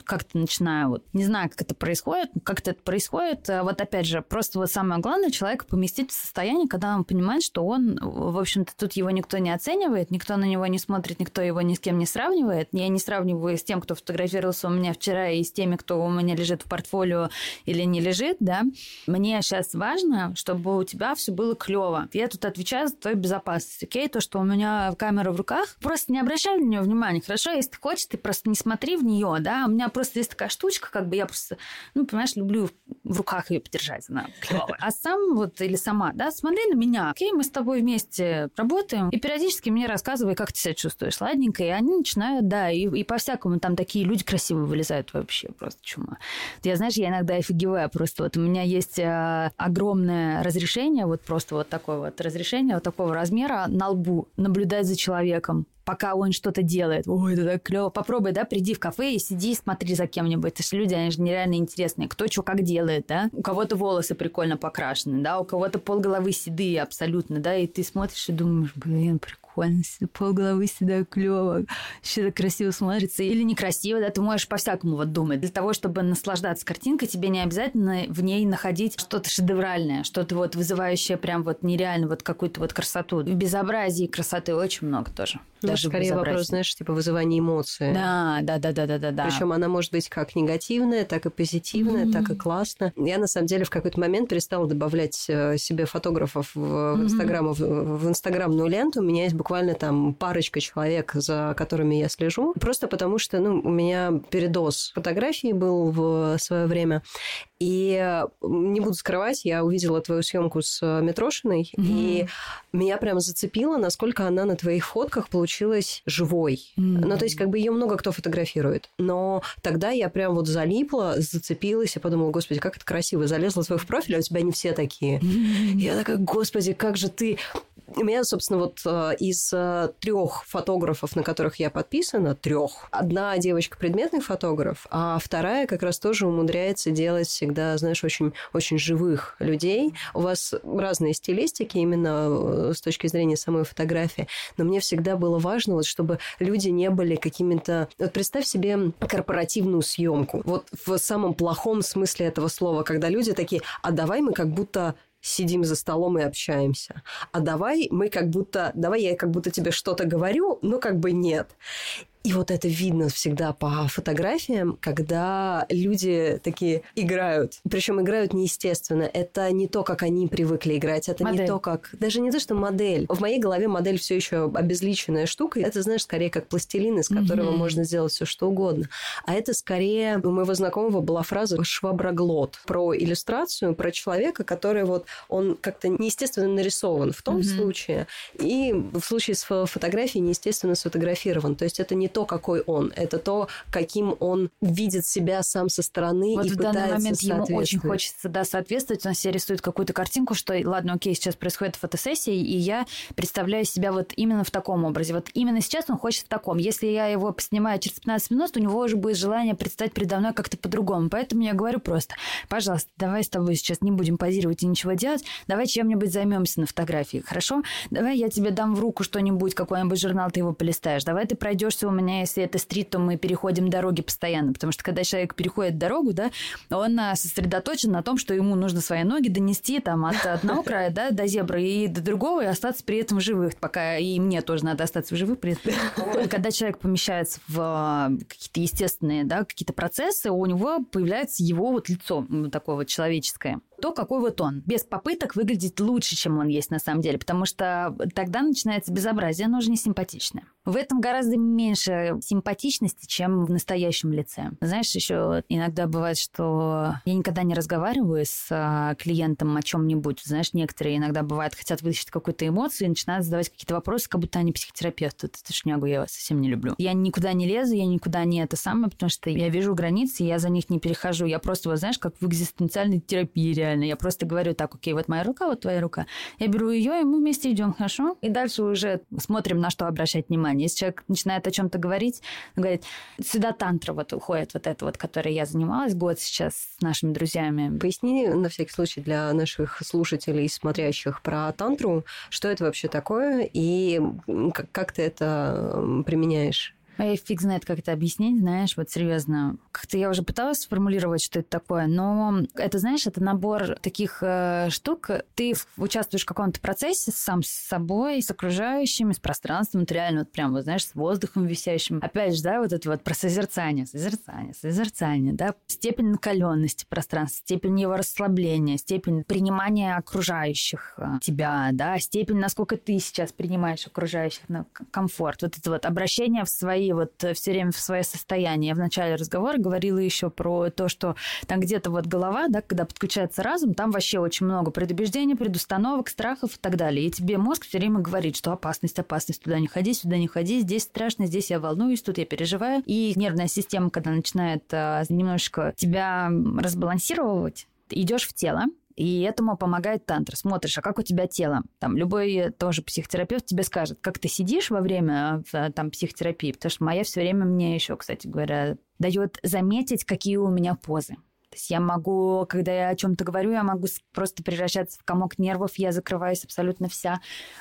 как-то начинаю, вот, не знаю, как это происходит, как это происходит. А вот опять же, просто вот самое главное, человека поместить в состояние, когда он понимает, что он, в общем-то, тут его никто не оценивает, никто на него не смотрит, никто его ни с кем не сравнивает. Я не сравниваю с тем, кто фотографировался у меня меня вчера и с теми, кто у меня лежит в портфолио или не лежит, да, мне сейчас важно, чтобы у тебя все было клево. Я тут отвечаю за твою безопасность, окей? То, что у меня камера в руках, просто не обращай на нее внимания, хорошо? Если ты хочешь, ты просто не смотри в нее, да? У меня просто есть такая штучка, как бы я просто, ну, понимаешь, люблю в руках ее подержать, она клевая. А сам вот или сама, да, смотри на меня, окей, мы с тобой вместе работаем, и периодически мне рассказывай, как ты себя чувствуешь, ладненько, и они начинают, да, и, и по-всякому там такие люди красивые вылезают вообще просто чума. Я, знаешь, я иногда офигеваю просто. Вот у меня есть э, огромное разрешение, вот просто вот такое вот разрешение, вот такого размера на лбу, наблюдать за человеком пока он что-то делает. Ой, это так клево. Попробуй, да, приди в кафе и сиди, смотри за кем-нибудь. Это же люди, они же нереально интересные. Кто что как делает, да? У кого-то волосы прикольно покрашены, да, у кого-то полголовы седые абсолютно, да, и ты смотришь и думаешь, блин, прикольно прикольно, полголовы седая клево, еще так красиво смотрится. Или некрасиво, да, ты можешь по-всякому вот думать. Для того, чтобы наслаждаться картинкой, тебе не обязательно в ней находить что-то шедевральное, что-то вот вызывающее прям вот нереально вот какую-то вот красоту. В безобразии красоты очень много тоже. Ну, даже скорее вопрос, знаешь, типа вызывания эмоций. Да, да, да, да, да, да. да. Причем она может быть как негативная, так и позитивная, mm-hmm. так и классная. Я на самом деле в какой-то момент перестала добавлять э, себе фотографов в, mm-hmm. Инстаграм, в, в инстаграмную ленту. У меня есть буквально там парочка человек, за которыми я слежу. Просто потому что, ну, у меня передоз фотографий был в свое время. И не буду скрывать, я увидела твою съемку с Митрошиной, mm-hmm. и меня прям зацепило, насколько она на твоих фотках получилась живой. Mm-hmm. Ну, то есть, как бы ее много кто фотографирует. Но тогда я прям вот залипла, зацепилась и подумала, господи, как это красиво. Залезла в профиль, а у тебя не все такие. Mm-hmm. Я такая, господи, как же ты у меня, собственно, вот э, из э, трех фотографов, на которых я подписана, трех, одна девочка предметный фотограф, а вторая как раз тоже умудряется делать всегда, знаешь, очень, очень живых людей. У вас разные стилистики именно э, с точки зрения самой фотографии, но мне всегда было важно, вот, чтобы люди не были какими-то... Вот представь себе корпоративную съемку. Вот в самом плохом смысле этого слова, когда люди такие, а давай мы как будто сидим за столом и общаемся. А давай мы как будто, давай я как будто тебе что-то говорю, но как бы нет. И вот это видно всегда по фотографиям, когда люди такие играют. Причем играют неестественно. Это не то, как они привыкли играть. Это модель. не то, как... Даже не то, что модель. В моей голове модель все еще обезличенная штука. Это, знаешь, скорее как пластилин, из которого mm-hmm. можно сделать все что угодно. А это скорее... У моего знакомого была фраза «шваброглот» про иллюстрацию, про человека, который вот... Он как-то неестественно нарисован в том mm-hmm. случае. И в случае с фотографией неестественно сфотографирован. То есть это не то, какой он, это то, каким он видит себя сам со стороны вот и в данный момент ему очень хочется да, соответствовать. Он себе рисует какую-то картинку, что, ладно, окей, сейчас происходит фотосессия, и я представляю себя вот именно в таком образе. Вот именно сейчас он хочет в таком. Если я его поснимаю через 15 минут, у него уже будет желание предстать передо мной как-то по-другому. Поэтому я говорю просто, пожалуйста, давай с тобой сейчас не будем позировать и ничего делать, давай чем-нибудь займемся на фотографии, хорошо? Давай я тебе дам в руку что-нибудь, какой-нибудь журнал, ты его полистаешь. Давай ты пройдешься у меня, если это стрит, то мы переходим дороги постоянно, потому что когда человек переходит дорогу, да, он а, сосредоточен на том, что ему нужно свои ноги донести там от одного края, да, до зебры и до другого, и остаться при этом живых, пока и мне тоже надо остаться в живых при этом. Когда человек помещается в а, какие-то естественные, да, какие-то процессы, у него появляется его вот лицо такое вот человеческое то, какой вот он, без попыток выглядеть лучше, чем он есть на самом деле, потому что тогда начинается безобразие, оно уже не симпатичное. В этом гораздо меньше симпатичности, чем в настоящем лице. Знаешь, еще иногда бывает, что я никогда не разговариваю с а, клиентом о чем-нибудь. Знаешь, некоторые иногда бывает хотят вытащить какую-то эмоцию и начинают задавать какие-то вопросы, как будто они психотерапевты. Эту шнягу я совсем не люблю. Я никуда не лезу, я никуда не это самое, потому что я вижу границы, я за них не перехожу. Я просто, вот знаешь, как в экзистенциальной терапии реально. Я просто говорю так, окей, вот моя рука, вот твоя рука. Я беру ее, и мы вместе идем, хорошо? И дальше уже смотрим, на что обращать внимание. Если человек начинает о чем-то говорить, говорит, сюда тантра вот уходит, вот это вот, которой я занималась год сейчас с нашими друзьями. Поясни на всякий случай для наших слушателей и смотрящих про тантру, что это вообще такое и как ты это применяешь? А я фиг знает, как это объяснить, знаешь, вот серьезно. Как-то я уже пыталась сформулировать, что это такое, но это, знаешь, это набор таких э, штук. Ты участвуешь в каком-то процессе сам с собой, с окружающими, с пространством, ты реально вот прям, вот, знаешь, с воздухом висящим. Опять же, да, вот это вот про созерцание, созерцание, созерцание, да, степень накаленности пространства, степень его расслабления, степень принимания окружающих э, тебя, да, степень, насколько ты сейчас принимаешь окружающих, на комфорт, вот это вот обращение в свои вот э, все время в свое состояние. Я в начале разговора говорила еще про то, что там где-то вот голова, да, когда подключается разум, там вообще очень много предубеждений, предустановок, страхов и так далее. И тебе мозг все время говорит, что опасность, опасность, туда не ходи, сюда не ходи, здесь страшно, здесь я волнуюсь, тут я переживаю. И нервная система, когда начинает а, немножечко тебя разбалансировать, идешь в тело, и этому помогает тантра. Смотришь, а как у тебя тело? Там любой тоже психотерапевт тебе скажет, как ты сидишь во время э, там психотерапии, потому что моя все время мне еще, кстати говоря, дает заметить, какие у меня позы. Есть я могу, когда я о чем-то говорю, я могу просто превращаться в комок нервов, я закрываюсь абсолютно вся,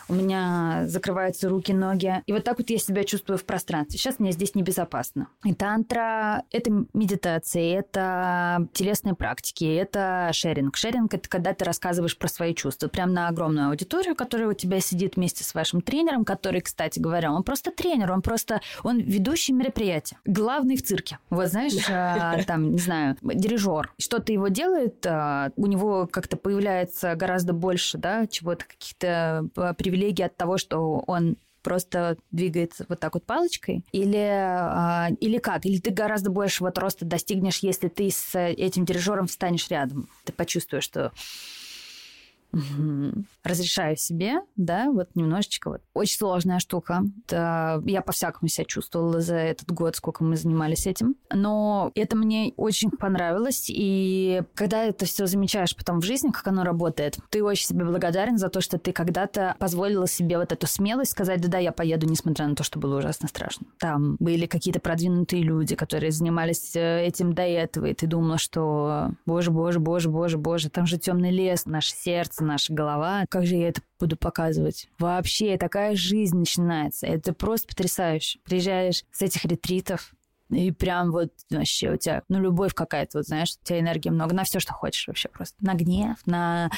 у меня закрываются руки, ноги. И вот так вот я себя чувствую в пространстве. Сейчас мне здесь небезопасно. И тантра — это медитация, это телесные практики, это шеринг. Шеринг — это когда ты рассказываешь про свои чувства. Прям на огромную аудиторию, которая у тебя сидит вместе с вашим тренером, который, кстати говоря, он просто тренер, он просто, он ведущий мероприятия. Главный в цирке. Вот знаешь, а, там, не знаю, дирижер актер. Что-то его делает, а, у него как-то появляется гораздо больше, да, чего-то, каких-то а, привилегий от того, что он просто двигается вот так вот палочкой? Или, а, или как? Или ты гораздо большего роста достигнешь, если ты с этим дирижером встанешь рядом? Ты почувствуешь, что Разрешаю себе, да, вот немножечко вот. Очень сложная штука. Это, я по-всякому себя чувствовала за этот год, сколько мы занимались этим. Но это мне очень понравилось. И когда это все замечаешь потом в жизни, как оно работает, ты очень себе благодарен за то, что ты когда-то позволила себе вот эту смелость сказать, да-да, я поеду, несмотря на то, что было ужасно страшно. Там были какие-то продвинутые люди, которые занимались э, этим до этого, и ты думала, что боже, боже, боже, боже, боже, там же темный лес, наше сердце, меняется наша голова. Как же я это буду показывать? Вообще, такая жизнь начинается. Это просто потрясающе. Приезжаешь с этих ретритов, и прям вот вообще у тебя, ну, любовь какая-то, вот знаешь, у тебя энергии много на все, что хочешь вообще просто. На гнев, на,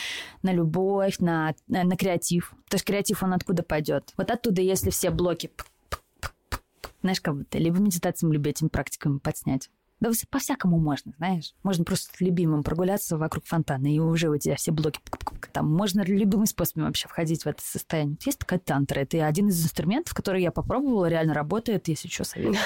на любовь, на, на, на креатив. То есть креатив, он откуда пойдет? Вот оттуда, если все блоки Знаешь, как будто либо медитациям, либо этими практиками подснять. Да по-всякому можно, знаешь. Можно просто с любимым прогуляться вокруг фонтана, и уже у тебя все блоки там можно любым способом вообще входить в это состояние. Есть такая тантра. Это один из инструментов, который я попробовала, реально работает, если что, советую.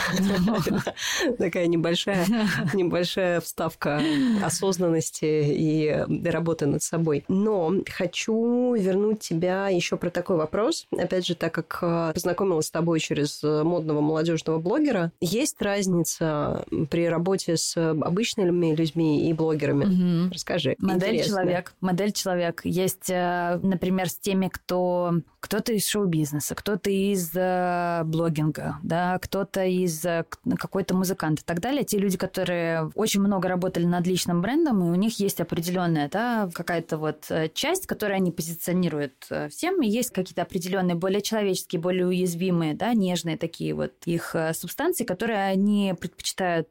Такая небольшая, небольшая вставка осознанности и работы над собой. Но хочу вернуть тебя еще про такой вопрос. Опять же, так как э, познакомилась с тобой через модного молодежного блогера, есть разница при работе работе с обычными людьми и блогерами? Угу. Расскажи. Модель интересно. человек. Модель человек. Есть, э, например, с теми, кто кто-то из шоу-бизнеса, кто-то из э, блогинга, да, кто-то из э, какой-то музыкант и так далее. Те люди, которые очень много работали над личным брендом, и у них есть определенная, да, какая-то вот часть, которую они позиционируют всем, и есть какие-то определенные более человеческие, более уязвимые, да, нежные такие вот их субстанции, которые они предпочитают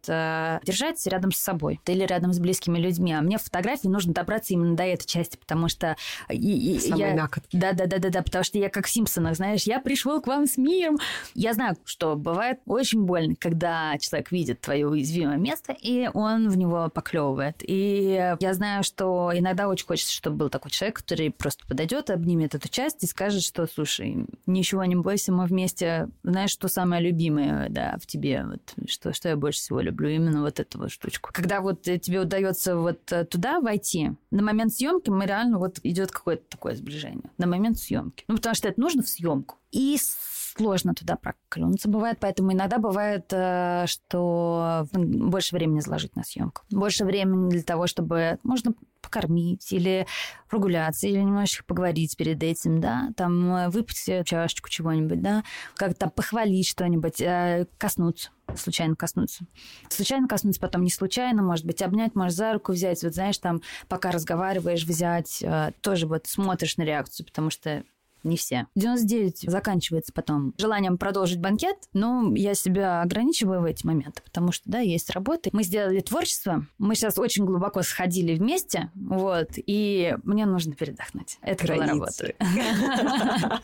держать рядом с собой или рядом с близкими людьми. А мне в фотографии нужно добраться именно до этой части, потому что и, и, я... Да, да, да, да, да, потому что я как в Симпсонах, знаешь, я пришел к вам с миром. Я знаю, что бывает очень больно, когда человек видит твое уязвимое место, и он в него поклевывает. И я знаю, что иногда очень хочется, чтобы был такой человек, который просто подойдет, обнимет эту часть и скажет, что, слушай, ничего не бойся, мы вместе, знаешь, что самое любимое, да, в тебе, вот, что, что я больше всего люблю, именно вот эту вот штучку. Когда вот э, тебе удается вот э, туда войти, на момент съемки мы реально вот идет какое-то такое сближение. На момент съемки. Ну, потому что это нужно в съемку. И сложно туда проклюнуться бывает, поэтому иногда бывает, э, что больше времени заложить на съемку. Больше времени для того, чтобы можно покормить или прогуляться, или немножечко поговорить перед этим, да, там выпить чашечку чего-нибудь, да, как-то похвалить что-нибудь, коснуться случайно коснуться. Случайно коснуться, потом не случайно, может быть, обнять, может, за руку взять. Вот знаешь, там, пока разговариваешь, взять, э, тоже вот смотришь на реакцию, потому что не все. 99 заканчивается потом желанием продолжить банкет, но я себя ограничиваю в эти моменты, потому что, да, есть работы. Мы сделали творчество, мы сейчас очень глубоко сходили вместе, вот, и мне нужно передохнуть. Это была работа.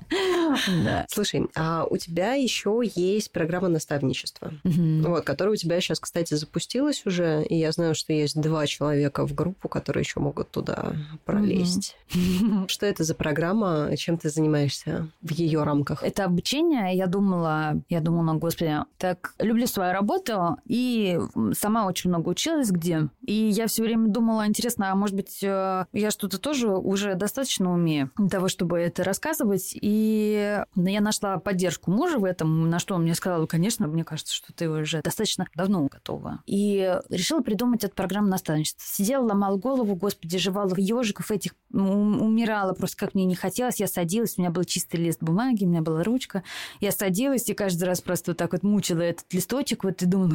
Слушай, а у тебя еще есть программа наставничества, вот, которая у тебя сейчас, кстати, запустилась уже, и я знаю, что есть два человека в группу, которые еще могут туда пролезть. Что это за программа, чем ты занимаешься? Занимаешься в ее рамках? Это обучение. Я думала, я думала, господи, так люблю свою работу и сама очень много училась где. И я все время думала, интересно, а может быть, э, я что-то тоже уже достаточно умею для того, чтобы это рассказывать. И я нашла поддержку мужа в этом, на что он мне сказал, конечно, мне кажется, что ты уже достаточно давно готова. И решила придумать эту программу наставничества. Сидела, ломала голову, господи, жевала ежиков этих, умирала просто, как мне не хотелось. Я садилась, у меня был чистый лист бумаги, у меня была ручка. Я садилась и каждый раз просто вот так вот мучила этот листочек, вот и думала,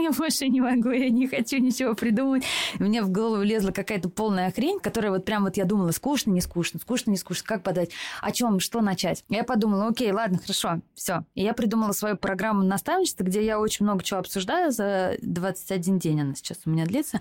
я больше не могу, я не хочу ничего придумать. И мне в голову лезла какая-то полная хрень, которая вот прям вот я думала, скучно, не скучно, скучно, не скучно, как подать, о чем, что начать. Я подумала, окей, ладно, хорошо, все. И я придумала свою программу наставничества, где я очень много чего обсуждаю за 21 день, она сейчас у меня длится.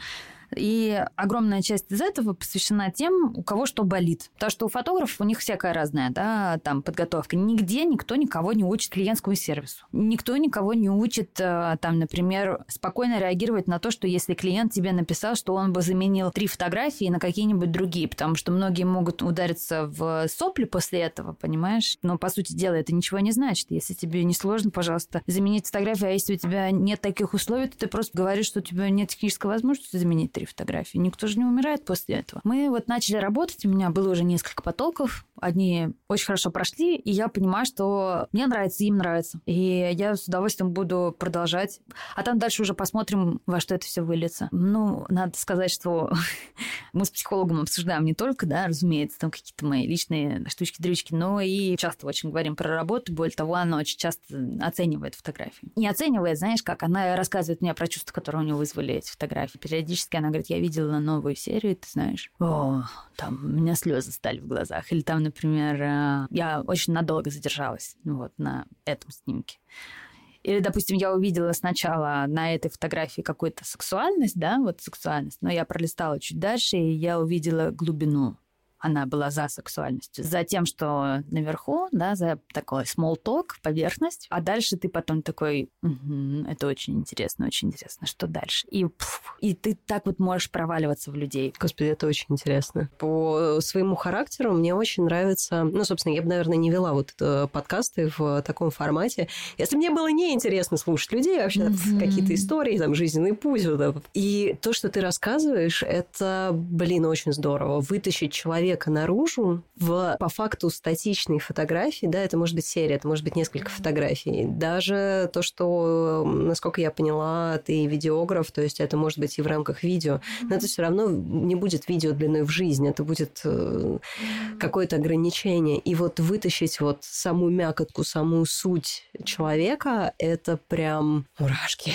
И огромная часть из этого посвящена тем, у кого что болит. Потому что у фотографов у них всякая разная, да, там подготовка. Нигде никто никого не учит клиентскому сервису. Никто никого не учит, э, там, например, спокойно реагировать на то, что если клиент тебе написал, что он бы заменил три фотографии на какие-нибудь другие, потому что многие могут удариться в сопли после этого, понимаешь? Но, по сути дела, это ничего не значит. Если тебе не сложно, пожалуйста, заменить фотографию, а если у тебя нет таких условий, то ты просто говоришь, что у тебя нет технической возможности заменить три фотографии. Никто же не умирает после этого. Мы вот начали работать, у меня было уже несколько потоков, Одни очень хорошо прошли, и я понимаю, что мне нравится, им нравится. И я с удовольствием буду продолжать. А там дальше уже посмотрим, во что это все выльется. Ну, надо сказать, что мы с психологом обсуждаем не только, да, разумеется, там какие-то мои личные штучки-дрючки, но и часто очень говорим про работу. Более того, она очень часто оценивает фотографии. Не оценивает, знаешь, как она рассказывает мне про чувства, которые у нее вызвали эти фотографии. Периодически она говорит, я видела новую серию, ты знаешь, о, там у меня слезы стали в глазах. Или там, например, э, я очень надолго задержалась вот на этом снимке. Или, допустим, я увидела сначала на этой фотографии какую-то сексуальность, да, вот сексуальность, но я пролистала чуть дальше, и я увидела глубину она была за сексуальностью, за тем, что наверху, да, за такой small talk, поверхность, а дальше ты потом такой, угу, это очень интересно, очень интересно, что дальше? И, пф, и ты так вот можешь проваливаться в людей. Господи, это очень интересно. По своему характеру мне очень нравится, ну, собственно, я бы, наверное, не вела вот это, подкасты в таком формате, если мне было неинтересно слушать людей, вообще mm-hmm. какие-то истории, там, жизненный путь. Вот, и то, что ты рассказываешь, это, блин, очень здорово. Вытащить человека наружу в, по факту, статичной фотографии, да, это может быть серия, это может быть несколько фотографий. Даже то, что, насколько я поняла, ты видеограф, то есть это может быть и в рамках видео, но это все равно не будет видео длиной в жизнь, это будет э, какое-то ограничение. И вот вытащить вот саму мякотку, саму суть человека, это прям мурашки.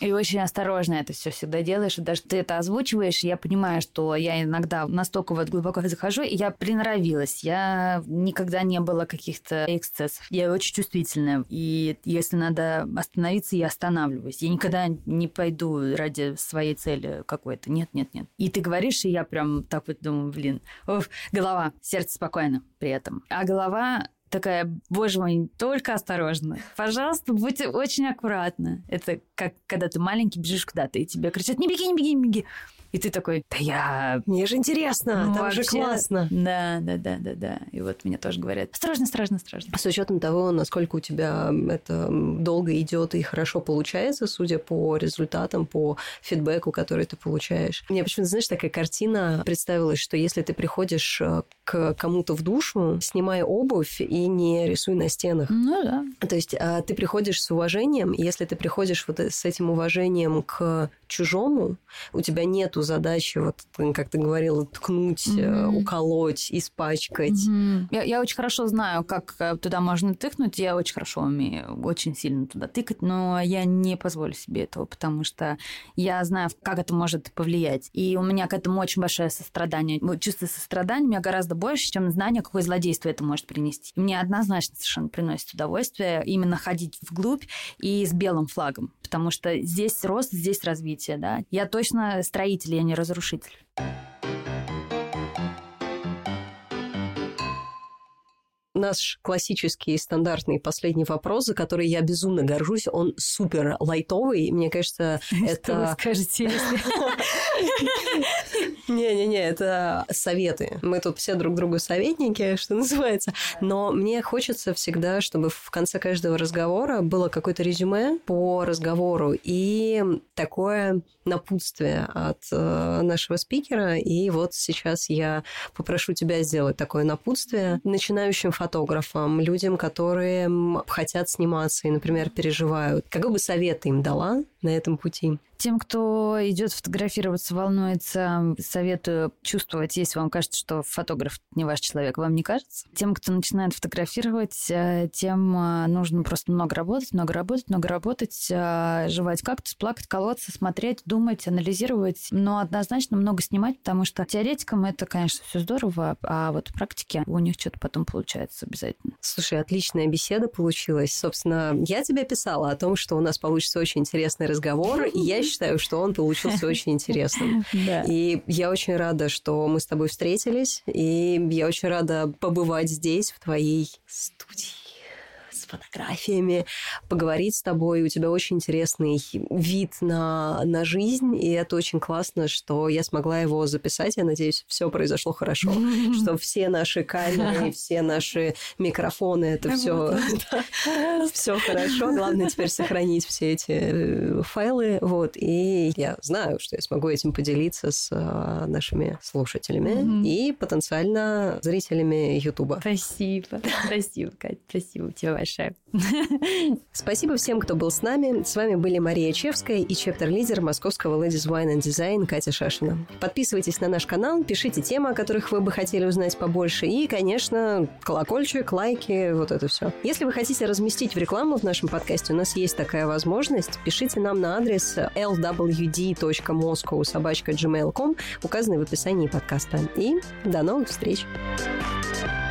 И очень осторожно это все всегда делаешь. Даже ты это озвучиваешь, я понимаю, что я иногда настолько вот глубоко захожу, и я приноровилась. Я никогда не было каких-то эксцессов. Я очень чувствительная. И если надо остановиться, я останавливаюсь. Я никогда не пойду ради своей цели какой-то. Нет, нет, нет. И ты говоришь, и я прям так вот думаю, блин, уф, голова, сердце спокойно при этом. А голова такая, боже мой, только осторожно. Пожалуйста, будьте очень аккуратны. Это как когда ты маленький бежишь куда-то, и тебе кричат, не беги, не беги, не беги. И ты такой, да я... Мне же интересно, ну, там вообще... же классно. Да, да, да, да, да. И вот мне тоже говорят, осторожно, осторожно, осторожно. С учетом того, насколько у тебя это долго идет и хорошо получается, судя по результатам, по фидбэку, который ты получаешь. Мне почему-то, знаешь, такая картина представилась, что если ты приходишь э, к кому-то в душу, снимай обувь и не рисуй на стенах. Ну да. То есть а, ты приходишь с уважением, и если ты приходишь вот с этим уважением к чужому, у тебя нету задачи, вот, как ты говорила, ткнуть, mm-hmm. уколоть, испачкать. Mm-hmm. Я, я очень хорошо знаю, как э, туда можно тыкнуть, я очень хорошо умею, очень сильно туда тыкать, но я не позволю себе этого, потому что я знаю, как это может повлиять. И у меня к этому очень большое сострадание. Чувство сострадания у меня гораздо больше, чем знание, какое злодейство это может принести. И мне однозначно совершенно приносит удовольствие именно ходить вглубь и с белым флагом, потому что здесь рост, здесь развитие, да. Я точно строитель я не разрушитель. наш классический стандартный последний вопрос, за который я безумно горжусь, он супер лайтовый. Мне кажется, это... Что вы скажете, если... Не-не-не, это советы. Мы тут все друг другу советники, что называется. Но мне хочется всегда, чтобы в конце каждого разговора было какое-то резюме по разговору и такое напутствие от э, нашего спикера. И вот сейчас я попрошу тебя сделать такое напутствие начинающим фотографам, людям, которые хотят сниматься и, например, переживают. Какой бы совет им дала на этом пути? Тем, кто идет фотографироваться, волнуется, советую чувствовать, если вам кажется, что фотограф не ваш человек, вам не кажется. Тем, кто начинает фотографировать, э, тем э, нужно просто много работать, много работать, много работать, э, жевать кактус, плакать, колоться, смотреть, думать, анализировать, но однозначно много снимать, потому что теоретикам это, конечно, все здорово, а вот в практике у них что-то потом получается обязательно. Слушай, отличная беседа получилась. Собственно, я тебе писала о том, что у нас получится очень интересный разговор, и я считаю, что он получился очень интересным. И я очень рада, что мы с тобой встретились, и я очень рада побывать здесь, в твоей студии фотографиями, поговорить с тобой. У тебя очень интересный вид на, на жизнь, и это очень классно, что я смогла его записать. Я надеюсь, все произошло хорошо, что все наши камеры, все наши микрофоны, это все, все хорошо. Главное теперь сохранить все эти э, файлы, вот. И я знаю, что я смогу этим поделиться с э, нашими слушателями и потенциально зрителями Ютуба. Спасибо, спасибо, Катя, спасибо тебе большое большое. Спасибо всем, кто был с нами. С вами были Мария Чевская и чептер-лидер московского Ladies Wine and Design Катя Шашина. Подписывайтесь на наш канал, пишите темы, о которых вы бы хотели узнать побольше. И, конечно, колокольчик, лайки, вот это все. Если вы хотите разместить в рекламу в нашем подкасте, у нас есть такая возможность. Пишите нам на адрес lwd.moscow собачка gmail.com, указанный в описании подкаста. И до новых встреч! Thank